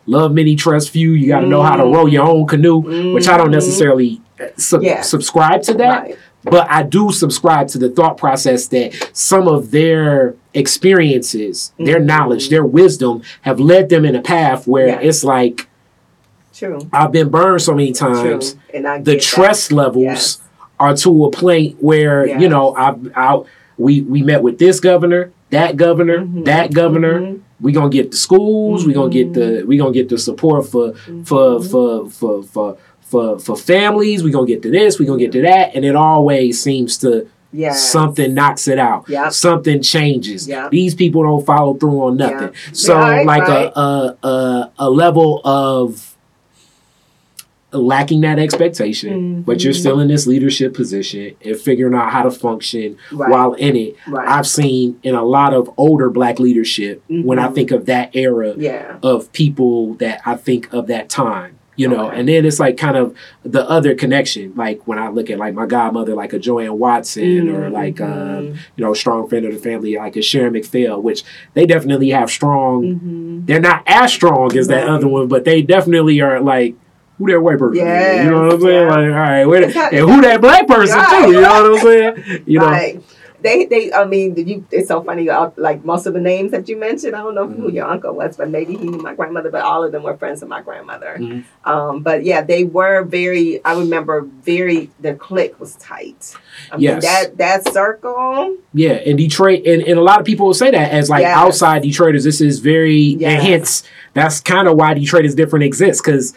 S2: Love many, trust few. You got to know how to row your own canoe, which I don't
S3: Mhm.
S2: necessarily sub-
S3: Yeah.
S2: subscribe to that.
S3: Right.
S2: But I do subscribe to the thought process that some of their experiences, their
S3: Mhm.
S2: knowledge, their wisdom have led them in a path where
S3: Yeah.
S2: it's like,
S3: True.
S2: I've been burned so many times.
S3: True. And I
S2: The
S3: get that.
S2: trust levels
S3: Yes.
S2: are to a point where you know I, I we we met with this governor, that governor,
S3: Mhm.
S2: that governor. We gonna get the schools. We gonna get
S3: Mm-hmm.
S2: the we gonna get the support for for
S3: Mhm.
S2: for for for for for families. We gonna get to this. We gonna get to that, and it always seems to
S3: Yes.
S2: something knocks it out.
S3: Yep.
S2: Something changes.
S3: Yep.
S2: These people don't follow through on nothing.
S3: Yeah.
S2: So
S3: Right,
S2: like
S3: right.
S2: A, a a a level of lacking that expectation, but you're
S3: Mhm.
S2: still in this leadership position and figuring out how to function
S3: Right.
S2: while in it.
S3: Right.
S2: I've seen in a lot of older black leadership when I
S3: Mhm.
S2: think of that era
S3: yeah.
S2: of people that I think of that time. You know,
S3: Okay.
S2: and then it's like kind of the other connection. Like when I look at like my godmother, like a JoAnn Watson, or like um,
S3: Mhm.
S2: you know, strong friend of the family, like a Sharon McPhail, which they definitely have strong. They're not as strong as that
S3: Right.
S2: other one, but they definitely are like who that white person? is, you know what I'm saying?
S3: yeah.
S2: Like, all right, where
S3: not-
S2: and who that black person too? You know what I'm saying? You know,
S3: Right. They, they, I mean, you? It's so funny. Like most of the names that you mentioned, I don't know who
S2: Mhm.
S3: your uncle was, but maybe he knew my grandmother. But all of them were friends of my grandmother.
S2: Mhm.
S3: Um, but yeah, they were very. I remember very. The clique was tight. I mean, that that circle.
S2: Yeah, in Detroit, and, and a lot of people will say that as like
S3: Yes.
S2: outside Detroiters, this is very,
S3: Yes.
S2: and hence that's kind of why Detroit is different exists because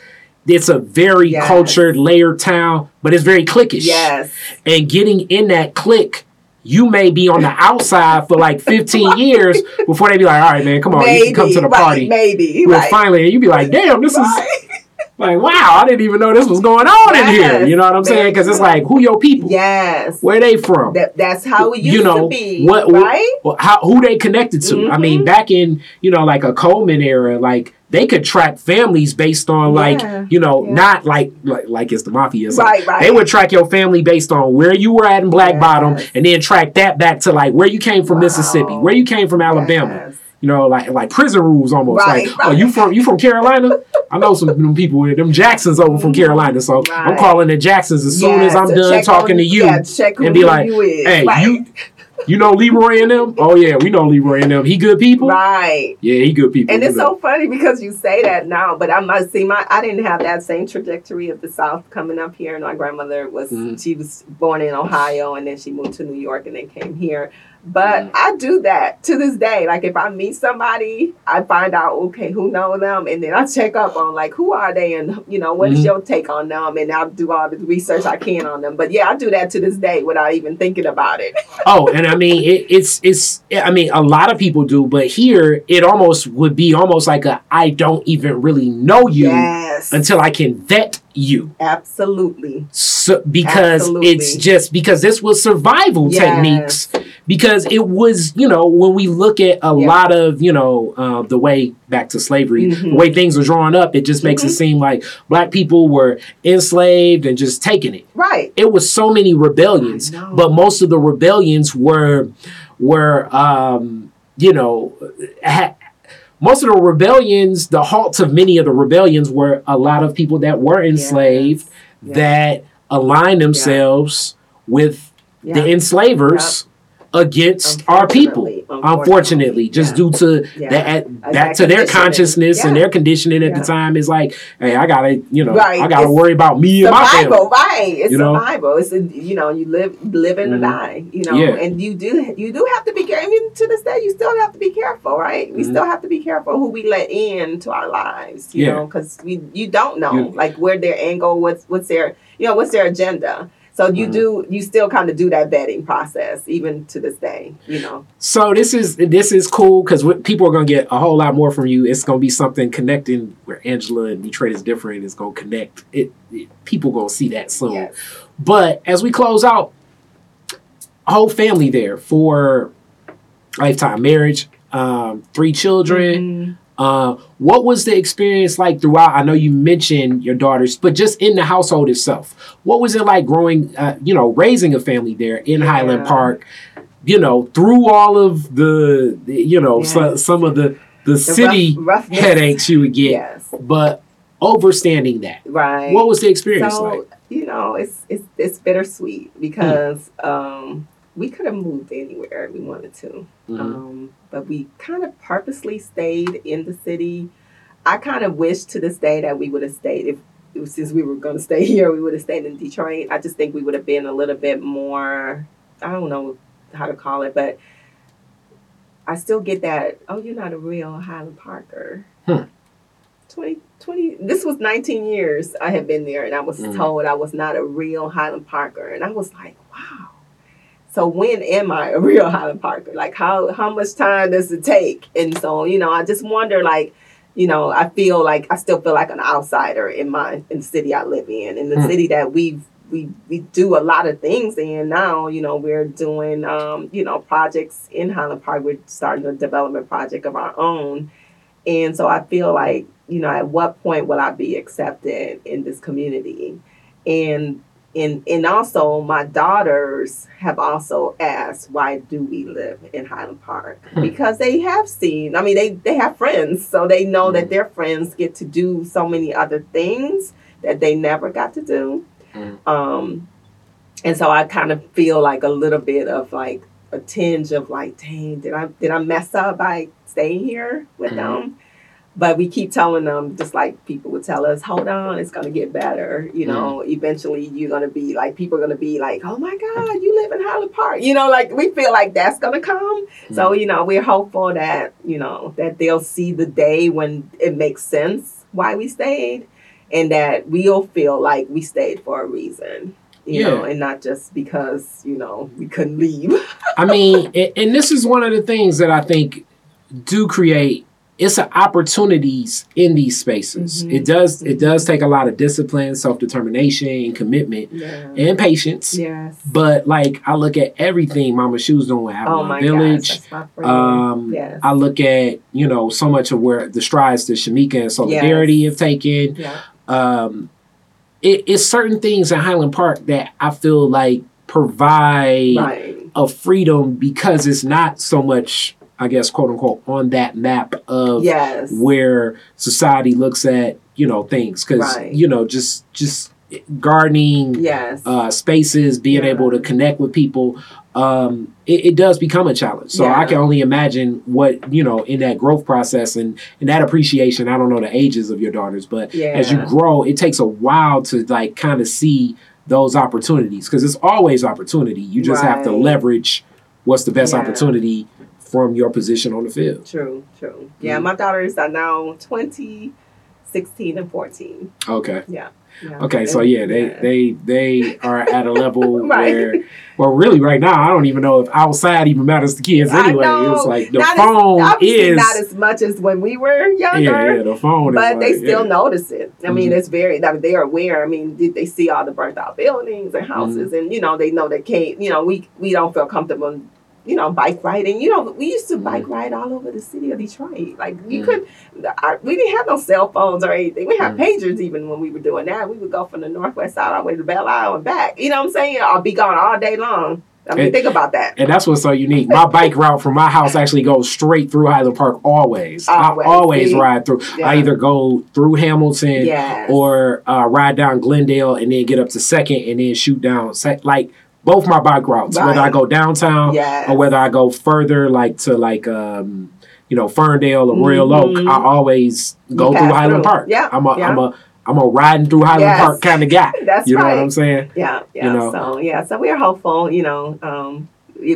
S2: it's a very
S3: Yes.
S2: cultured, layered town, but it's very cliquish.
S3: Yes.
S2: And getting in that clique, you may be on the outside for like 15 years before they be like, all right, man, come on, you can come to the
S3: right,
S2: party.
S3: Maybe.
S2: Well,
S3: right.
S2: finally, and you be like, damn, this is like, wow, I didn't even know this was going on in here. You know what I'm saying? Because it's like, who your people?
S3: Yes.
S2: Where they from?
S3: That, that's how it used
S2: you know
S3: to be.
S2: what,
S3: right?
S2: how who they connected to. I mean,
S3: Mhm.
S2: back in you know like a Coleman era, like they could track families based on like
S3: Yeah,
S2: you know
S3: yeah.
S2: not like like like it's the mafia.
S3: Right, right.
S2: They would track your family based on where you were at in Black
S3: Yes.
S2: Bottom, and then track that back to like where you came from
S3: Wow.
S2: Mississippi, where you came from Alabama.
S3: Yes.
S2: You know, like like prison rules almost.
S3: Right,
S2: like, oh, you from you from Carolina? I know some of them people with them Jacksons over from Carolina, so I'm
S3: Mm-hmm.
S2: Calling the Jacksons as soon as I'm done talking to you
S3: yeah, check
S2: and be like, "Hey,
S3: right.
S2: you you know Leroy and them? Oh yeah, we know Leroy and them. He good people.
S3: Right.
S2: Yeah, he good people.
S3: And it's
S2: know.
S3: so funny because you say that now, but I must see my I didn't have that same trajectory of the South coming up here. And My grandmother was
S2: Mhm.
S3: she was born in Ohio and then she moved to New York and then came here. But
S2: Mhm.
S3: I do that to this day. Like if I meet somebody, I find out okay who know them, and then I check up on like who are they and you know what is
S2: Mhm.
S3: your take on them, and I'll do all the research I can on them. But yeah, I do that to this day without even thinking about it.
S2: oh, and I mean it, it's it's I mean a lot of people do, but here it almost would be almost like a I don't even really know you
S3: yes,
S2: until I can vet you.
S3: absolutely.
S2: So, because
S3: Absolutely.
S2: it's just because this was survival
S3: Yes.
S2: techniques because it was you know when we look at a
S3: Yeah.
S2: lot of you know uh, the way back to slavery
S3: Mhm.
S2: the way things are drawn up it just makes it
S3: Mhm.
S2: seem like black people were enslaved and just taking it
S3: Right.
S2: it was so many rebellions but most of the rebellions were were um you know ha- most of the rebellions the halts of many of the rebellions were a lot of people that were enslaved
S3: Yes.
S2: that aligned themselves with the enslavers against our people
S3: Unfortunately,
S2: just
S3: yeah.
S2: due to
S3: Yeah.
S2: that at, back
S3: that
S2: to their consciousness and their conditioning at
S3: Yeah.
S2: the time is like hey i gotta you know
S3: Right.
S2: i gotta
S3: It's
S2: worry about me and my family
S3: survival, right? It's
S2: You know?
S3: survival. It's a, you know you live live and
S2: Mhm.
S3: die. You know,
S2: Yeah.
S3: and you do you do have to be careful. Even to this day, you still have to be careful, right? We
S2: Mhm.
S3: still have to be careful who we let in to our lives. You
S2: Yeah.
S3: know, because we you don't know
S2: You-
S3: like where their angle, what's what's their you know what's their agenda. So you
S2: Mhm.
S3: do you still kind of do that vetting process even to this day. You know,
S2: So this is this is cool because people are gonna get a whole lot more from you. It's gonna be something connecting where Angela and Detroit is different. It's gonna connect. It, it people gonna see that soon.
S3: yes.
S2: But as we close out, whole family there for lifetime marriage, um, three children.
S3: Mhm.
S2: Uh, what was the experience like throughout? I know you mentioned your daughters, but just in the household itself, what was it like growing? Uh, you know, raising a family there in
S3: Yeah.
S2: Highland Park. You know, through all of the, you know, so, some of the the,
S3: The
S2: city
S3: rough,
S2: headaches you would get,
S3: Yes,
S2: but overstanding that.
S3: right.
S2: What was the experience
S3: so
S2: like?
S3: you know it's it's it's bittersweet because um we could have moved anywhere we wanted to
S2: Mhm.
S3: um but we kind of purposely stayed in the city i kind of wish to this day that we would have stayed if since we were going to stay here we would have stayed in detroit i just think we would have been a little bit more i don't know how to call it but i still get that oh you're not a real highland parker
S2: Hmm.
S3: 20, 20 this was 19 years I had been there and I was
S2: Mhm.
S3: told I was not a real Highland Parker and I was like wow so when am I a real Highland Parker? Like how how much time does it take? And so you know I just wonder like you know I feel like I still feel like an outsider in my in the city I live in in the
S2: Hmm.
S3: city that we we we do a lot of things in now. You know we're doing um you know projects in Highland Park. We're starting a development project of our own. And so I feel like, you know, at what point will I be accepted in this community? And and and also my daughters have also asked why do we live in Highland Park?
S2: Hmm.
S3: Because they have seen, I mean they they have friends, so they know
S2: Hmm.
S3: that their friends get to do so many other things that they never got to do.
S2: Hmm.
S3: Um and so I kind of feel like a little bit of like a tinge of like, dang, did I did I mess up by staying here with
S2: Mhm.
S3: them? But we keep telling them, just like people would tell us, hold on, it's gonna get better. You know, eventually you're gonna be like, people are gonna be like, oh my God, you live in Highland Park. You know, like we feel like that's gonna come. So mm-hmm. you know, we're hopeful that you know that they'll see the day when it makes sense why we stayed, and that we'll feel like we stayed for a reason. You
S2: Yeah.
S3: know, and not just because, you know, we couldn't leave.
S2: I mean, and, and this is one of the things that I think do create it's a opportunities in these spaces.
S3: Mhm.
S2: It does it does take a lot of discipline, self determination, and commitment
S3: Yeah.
S2: and patience.
S3: Yes.
S2: But like I look at everything Mama Shu's doing,
S3: oh
S2: Avalon
S3: my
S2: Village.
S3: gosh, that's my friend.
S2: Um,
S3: Yes.
S2: I look at you know so much of where the strides that Shimekia and Soulardarity
S3: Yes.
S2: have taken.
S3: yeah.
S2: Um, it, it's certain things in Highland Park that I feel like provide
S3: Right.
S2: a freedom because it's not so much, I guess, quote unquote, on that map of
S3: Yes.
S2: where society looks at you know things because
S3: Right.
S2: you know just just gardening
S3: Yes.
S2: uh, spaces, being
S3: Yeah.
S2: able to connect with people, um, it, it does become a challenge. So I can only imagine what you know in that growth process and and that appreciation. I don't know the ages of your daughters, but
S3: yeah.
S2: as you grow, it takes a while to like kind of see those opportunities because it's always opportunity. You just have to leverage what's the best
S3: Yeah.
S2: opportunity from your position on the field.
S3: True, true. Yeah,
S2: Mhm.
S3: my daughters are now 20, 16, and 14.
S2: Okay.
S3: Yeah.
S2: Okay, so yeah, they
S3: Yeah.
S2: they they are at a level
S3: Right.
S2: where, well, really, right now, I don't even know if outside even matters to kids anyway. It's like the
S3: Not
S2: phone
S3: Obviously
S2: is,
S3: not as much as when we were younger.
S2: yeah, yeah, the phone
S3: But they still
S2: yeah.
S3: notice it. I mean,
S2: Mhm.
S3: it's very. I mean, they are aware. I mean, did they see all the burnt out buildings and houses,
S2: Mm-hmm.
S3: and you know, they know they can't. You know, we we don't feel comfortable. You know, bike riding. You know, we used to bike ride all over the city of Detroit. Like you
S2: Mhm.
S3: could, our, we didn't have no cell phones or anything. We had
S2: Mhm.
S3: pagers even when we were doing that. We would go from the northwest side all the way to Belle Isle and back. You know what I'm saying? I'll be gone all day long. I mean,
S2: And-
S3: think about that.
S2: And that's what's so unique. My bike route from my house actually goes straight through Highland Park always.
S3: Always,
S2: I always
S3: see?
S2: ride through. I either go through Hamilton
S3: Yes.
S2: or uh, ride down Glendale and then get up to Second and then shoot down. Sec- Like both my bike routes, whether I go downtown
S3: yes.
S2: or whether I go further, like to like um, you know Ferndale or Royal
S3: Mhm.
S2: Oak, I always go
S3: You
S2: through Highland
S3: through.
S2: Park.
S3: Yeah,
S2: I'm a
S3: yeah.
S2: am a I'm a riding through Highland
S3: Yes.
S2: Park kind of guy.
S3: That's
S2: You know
S3: right.
S2: what I'm saying?
S3: Yeah, yeah.
S2: know?
S3: So yeah, so we're hopeful. You know, um, we-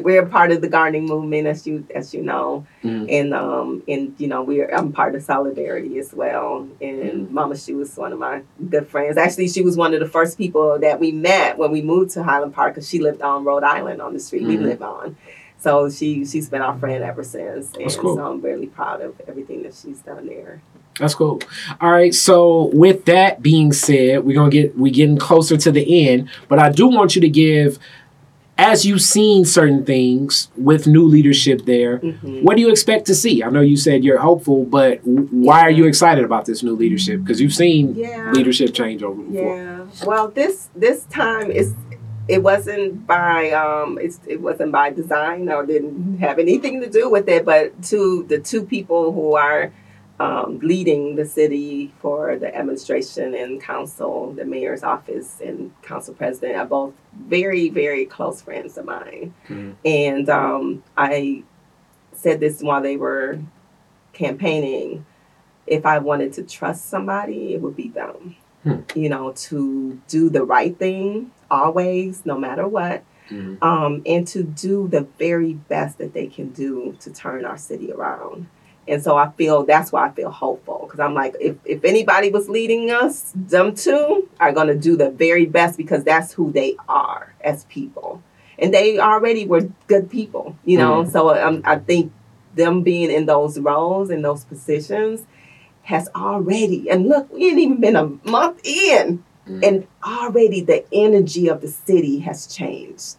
S3: we're a part of the gardening movement, as you as you know,
S2: Mhm.
S3: and um, and you know, we're I'm part of Soulardarity as well. And
S2: Mhm.
S3: Mama, she was one of my good friends. Actually, she was one of the first people that we met when we moved to Highland Park, because she lived on Rhode Island on the street we
S2: Mhm.
S3: live on. So she she's been our friend ever since, and
S2: That's cool.
S3: so I'm really proud of everything that she's done there.
S2: That's cool. All right. So with that being said, we're gonna get we're getting closer to the end, but I do want you to give, as you've seen certain things with new leadership there.
S3: Mhm.
S2: What do you expect to see? I know you said you're hopeful, but why are you excited about this new leadership? Because you've seen
S3: Yeah.
S2: leadership change over before.
S3: Yeah. Well, this this time is it wasn't by um it's it wasn't by design or didn't have anything to do with it, but to the two people who are um, leading the city for the administration and council, the mayor's office and council president are both very very close friends of mine,
S2: Mhm.
S3: and um, I said this while they were campaigning. If I wanted to trust somebody, it would be them you know, to do the right thing always, no matter what,
S2: Mhm.
S3: um, and to do the very best that they can do to turn our city around. And so I feel that's why I feel hopeful because I'm like, if, if anybody was leading us, them two are going to do the very best because that's who they are as people. And they already were good people, you know? So um, I think them being in those roles, in those positions, has already, and look, we ain't even been a month in,
S2: Mhm.
S3: and already the energy of the city has changed.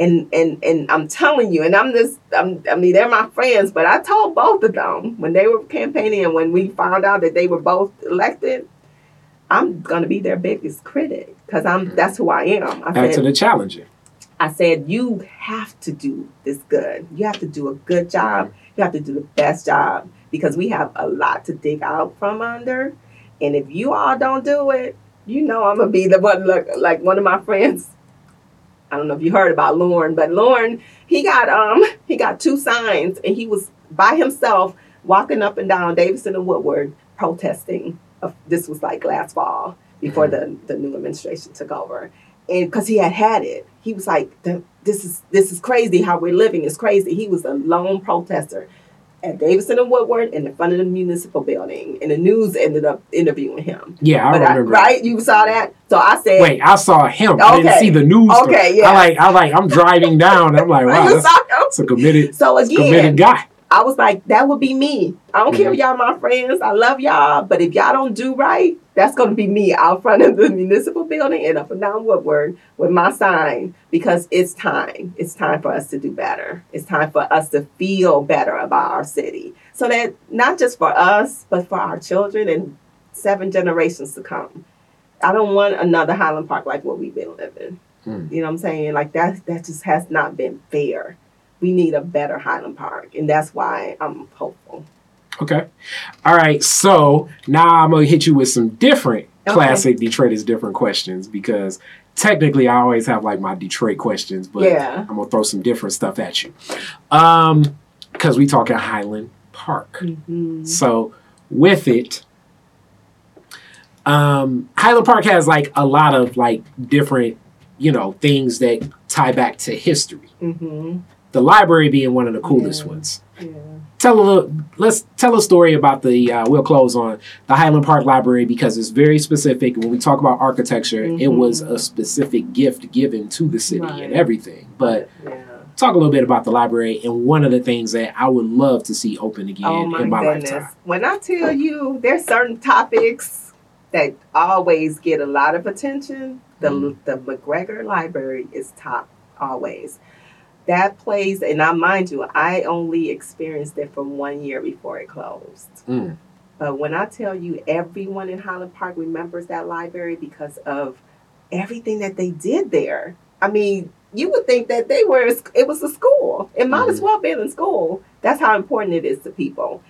S3: And and and I'm telling you, and I'm just, I'm, I mean, they're my friends, but I told both of them when they were campaigning and when we found out that they were both elected, I'm gonna be their biggest critic because I'm mm. that's who I am. I
S2: Back to
S3: said,
S2: the challenging.
S3: I said, you have to do this good. You have to do a good job. You have to do the best job because we have a lot to dig out from under. And if you all don't do it, you know I'm gonna be the one like, like one of my friends. I don't know if you heard about Lauren, but Lauren, he got um he got two signs and he was by himself walking up and down Davidson and Woodward protesting. This was like last fall before the, the new administration took over. And because he had had it he was like this is this is crazy how we're living. It's crazy. He was a lone protester at Davidson and Woodward in the front of the municipal building, and the news ended up interviewing him.
S2: Yeah, I
S3: But I,
S2: remember.
S3: right, you saw that. So I said,
S2: Wait, I saw him. I didn't
S3: Okay.
S2: see the news. story.
S3: Okay, yeah.
S2: I like, I like, I'm driving down. I'm like, wow, that's, that's a committed,
S3: So again, committed
S2: guy.
S3: I was like, that would be me. I don't care
S2: Mhm.
S3: if y'all my friends. I love y'all. But if y'all don't do right, that's going to be me out front of the municipal building and up and down Woodward with my sign because it's time. It's time for us to do better. It's time for us to feel better about our city. So that not just for us, but for our children and seven generations to come. I don't want another Highland Park like what we've been living.
S2: Hmm.
S3: You know what I'm saying? Like that that just has not been fair we need a better Highland Park, and that's why I'm hopeful.
S2: Okay. All right. So now I'm gonna hit you with some different
S3: Okay.
S2: classic Detroit is different questions because technically I always have like my Detroit questions, but
S3: Yeah.
S2: I'm gonna throw some different stuff at you. Um, because we talking Highland Park.
S3: Mm-hmm.
S2: So with it, um, Highland Park has like a lot of like different, you know, things that tie back to history.
S3: Mm-hmm.
S2: The library being one of the coolest
S3: Yeah.
S2: ones.
S3: Yeah.
S2: Tell a little. Let's tell a story about the. Uh, we'll close on the Highland Park Library because it's very specific. When we talk about architecture, it
S3: Mhm.
S2: was a specific gift given to the city
S3: Right.
S2: and everything. But
S3: Yeah.
S2: talk a little bit about the library and one of the things that I would love to see open again
S3: Oh my,
S2: in my
S3: goodness.
S2: lifetime.
S3: When I tell you there's certain topics that always get a lot of attention, the
S2: Mhm.
S3: the McGregor Library is top always. That place, and I mind you, I only experienced it for one year before it closed.
S2: Mm.
S3: But when I tell you everyone in Highland Park remembers that library because of everything that they did there. I mean, you would think that they were it was a school. It might as
S2: Mhm.
S3: well been in school. That's how important it is to people.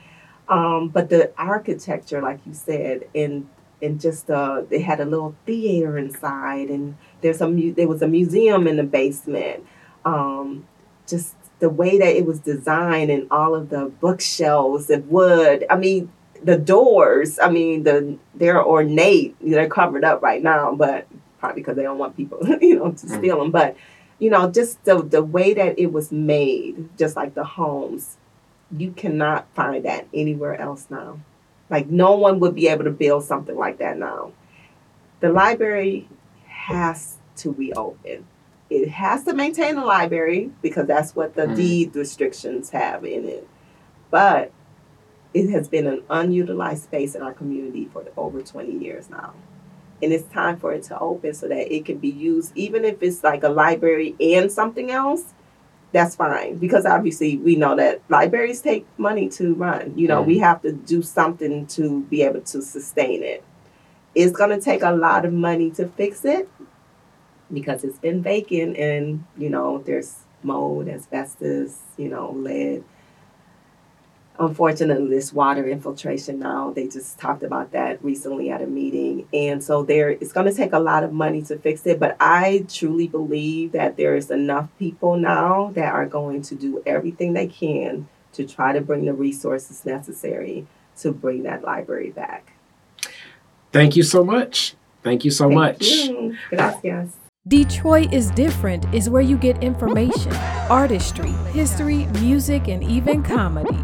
S3: Um, but the architecture, like you said, and and just uh, they had a little theater inside, and there's a mu- there was a museum in the basement. Um, just the way that it was designed and all of the bookshelves of wood. I mean, the doors. I mean, the they're ornate. They're covered up right now, but probably because they don't want people, you know, to
S2: Mm.
S3: steal them. But you know, just the the way that it was made, just like the homes, you cannot find that anywhere else now. Like no one would be able to build something like that now. The library has to reopen. It has to maintain the library because that's what the
S2: Mhm.
S3: deed restrictions have in it. But it has been an unutilized space in our community for over 20 years now. And it's time for it to open so that it can be used, even if it's like a library and something else, that's fine. Because obviously we know that libraries take money to run. You know, we have to do something to be able to sustain it. It's going to take a lot of money to fix it because it's been vacant and, you know, there's mold, asbestos, you know, lead unfortunately this water infiltration now they just talked about that recently at a meeting and so there it's going to take a lot of money to fix it but i truly believe that there is enough people now that are going to do everything they can to try to bring the resources necessary to bring that library back
S2: Thank you so much. Thank you so
S3: Thank
S2: much.
S3: you. gracias
S1: Detroit is Different is where you get information, artistry, history, music, and even comedy.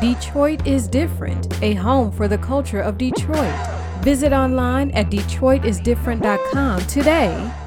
S1: Detroit is Different, a home for the culture of Detroit. Visit online at DetroitisDifferent.com today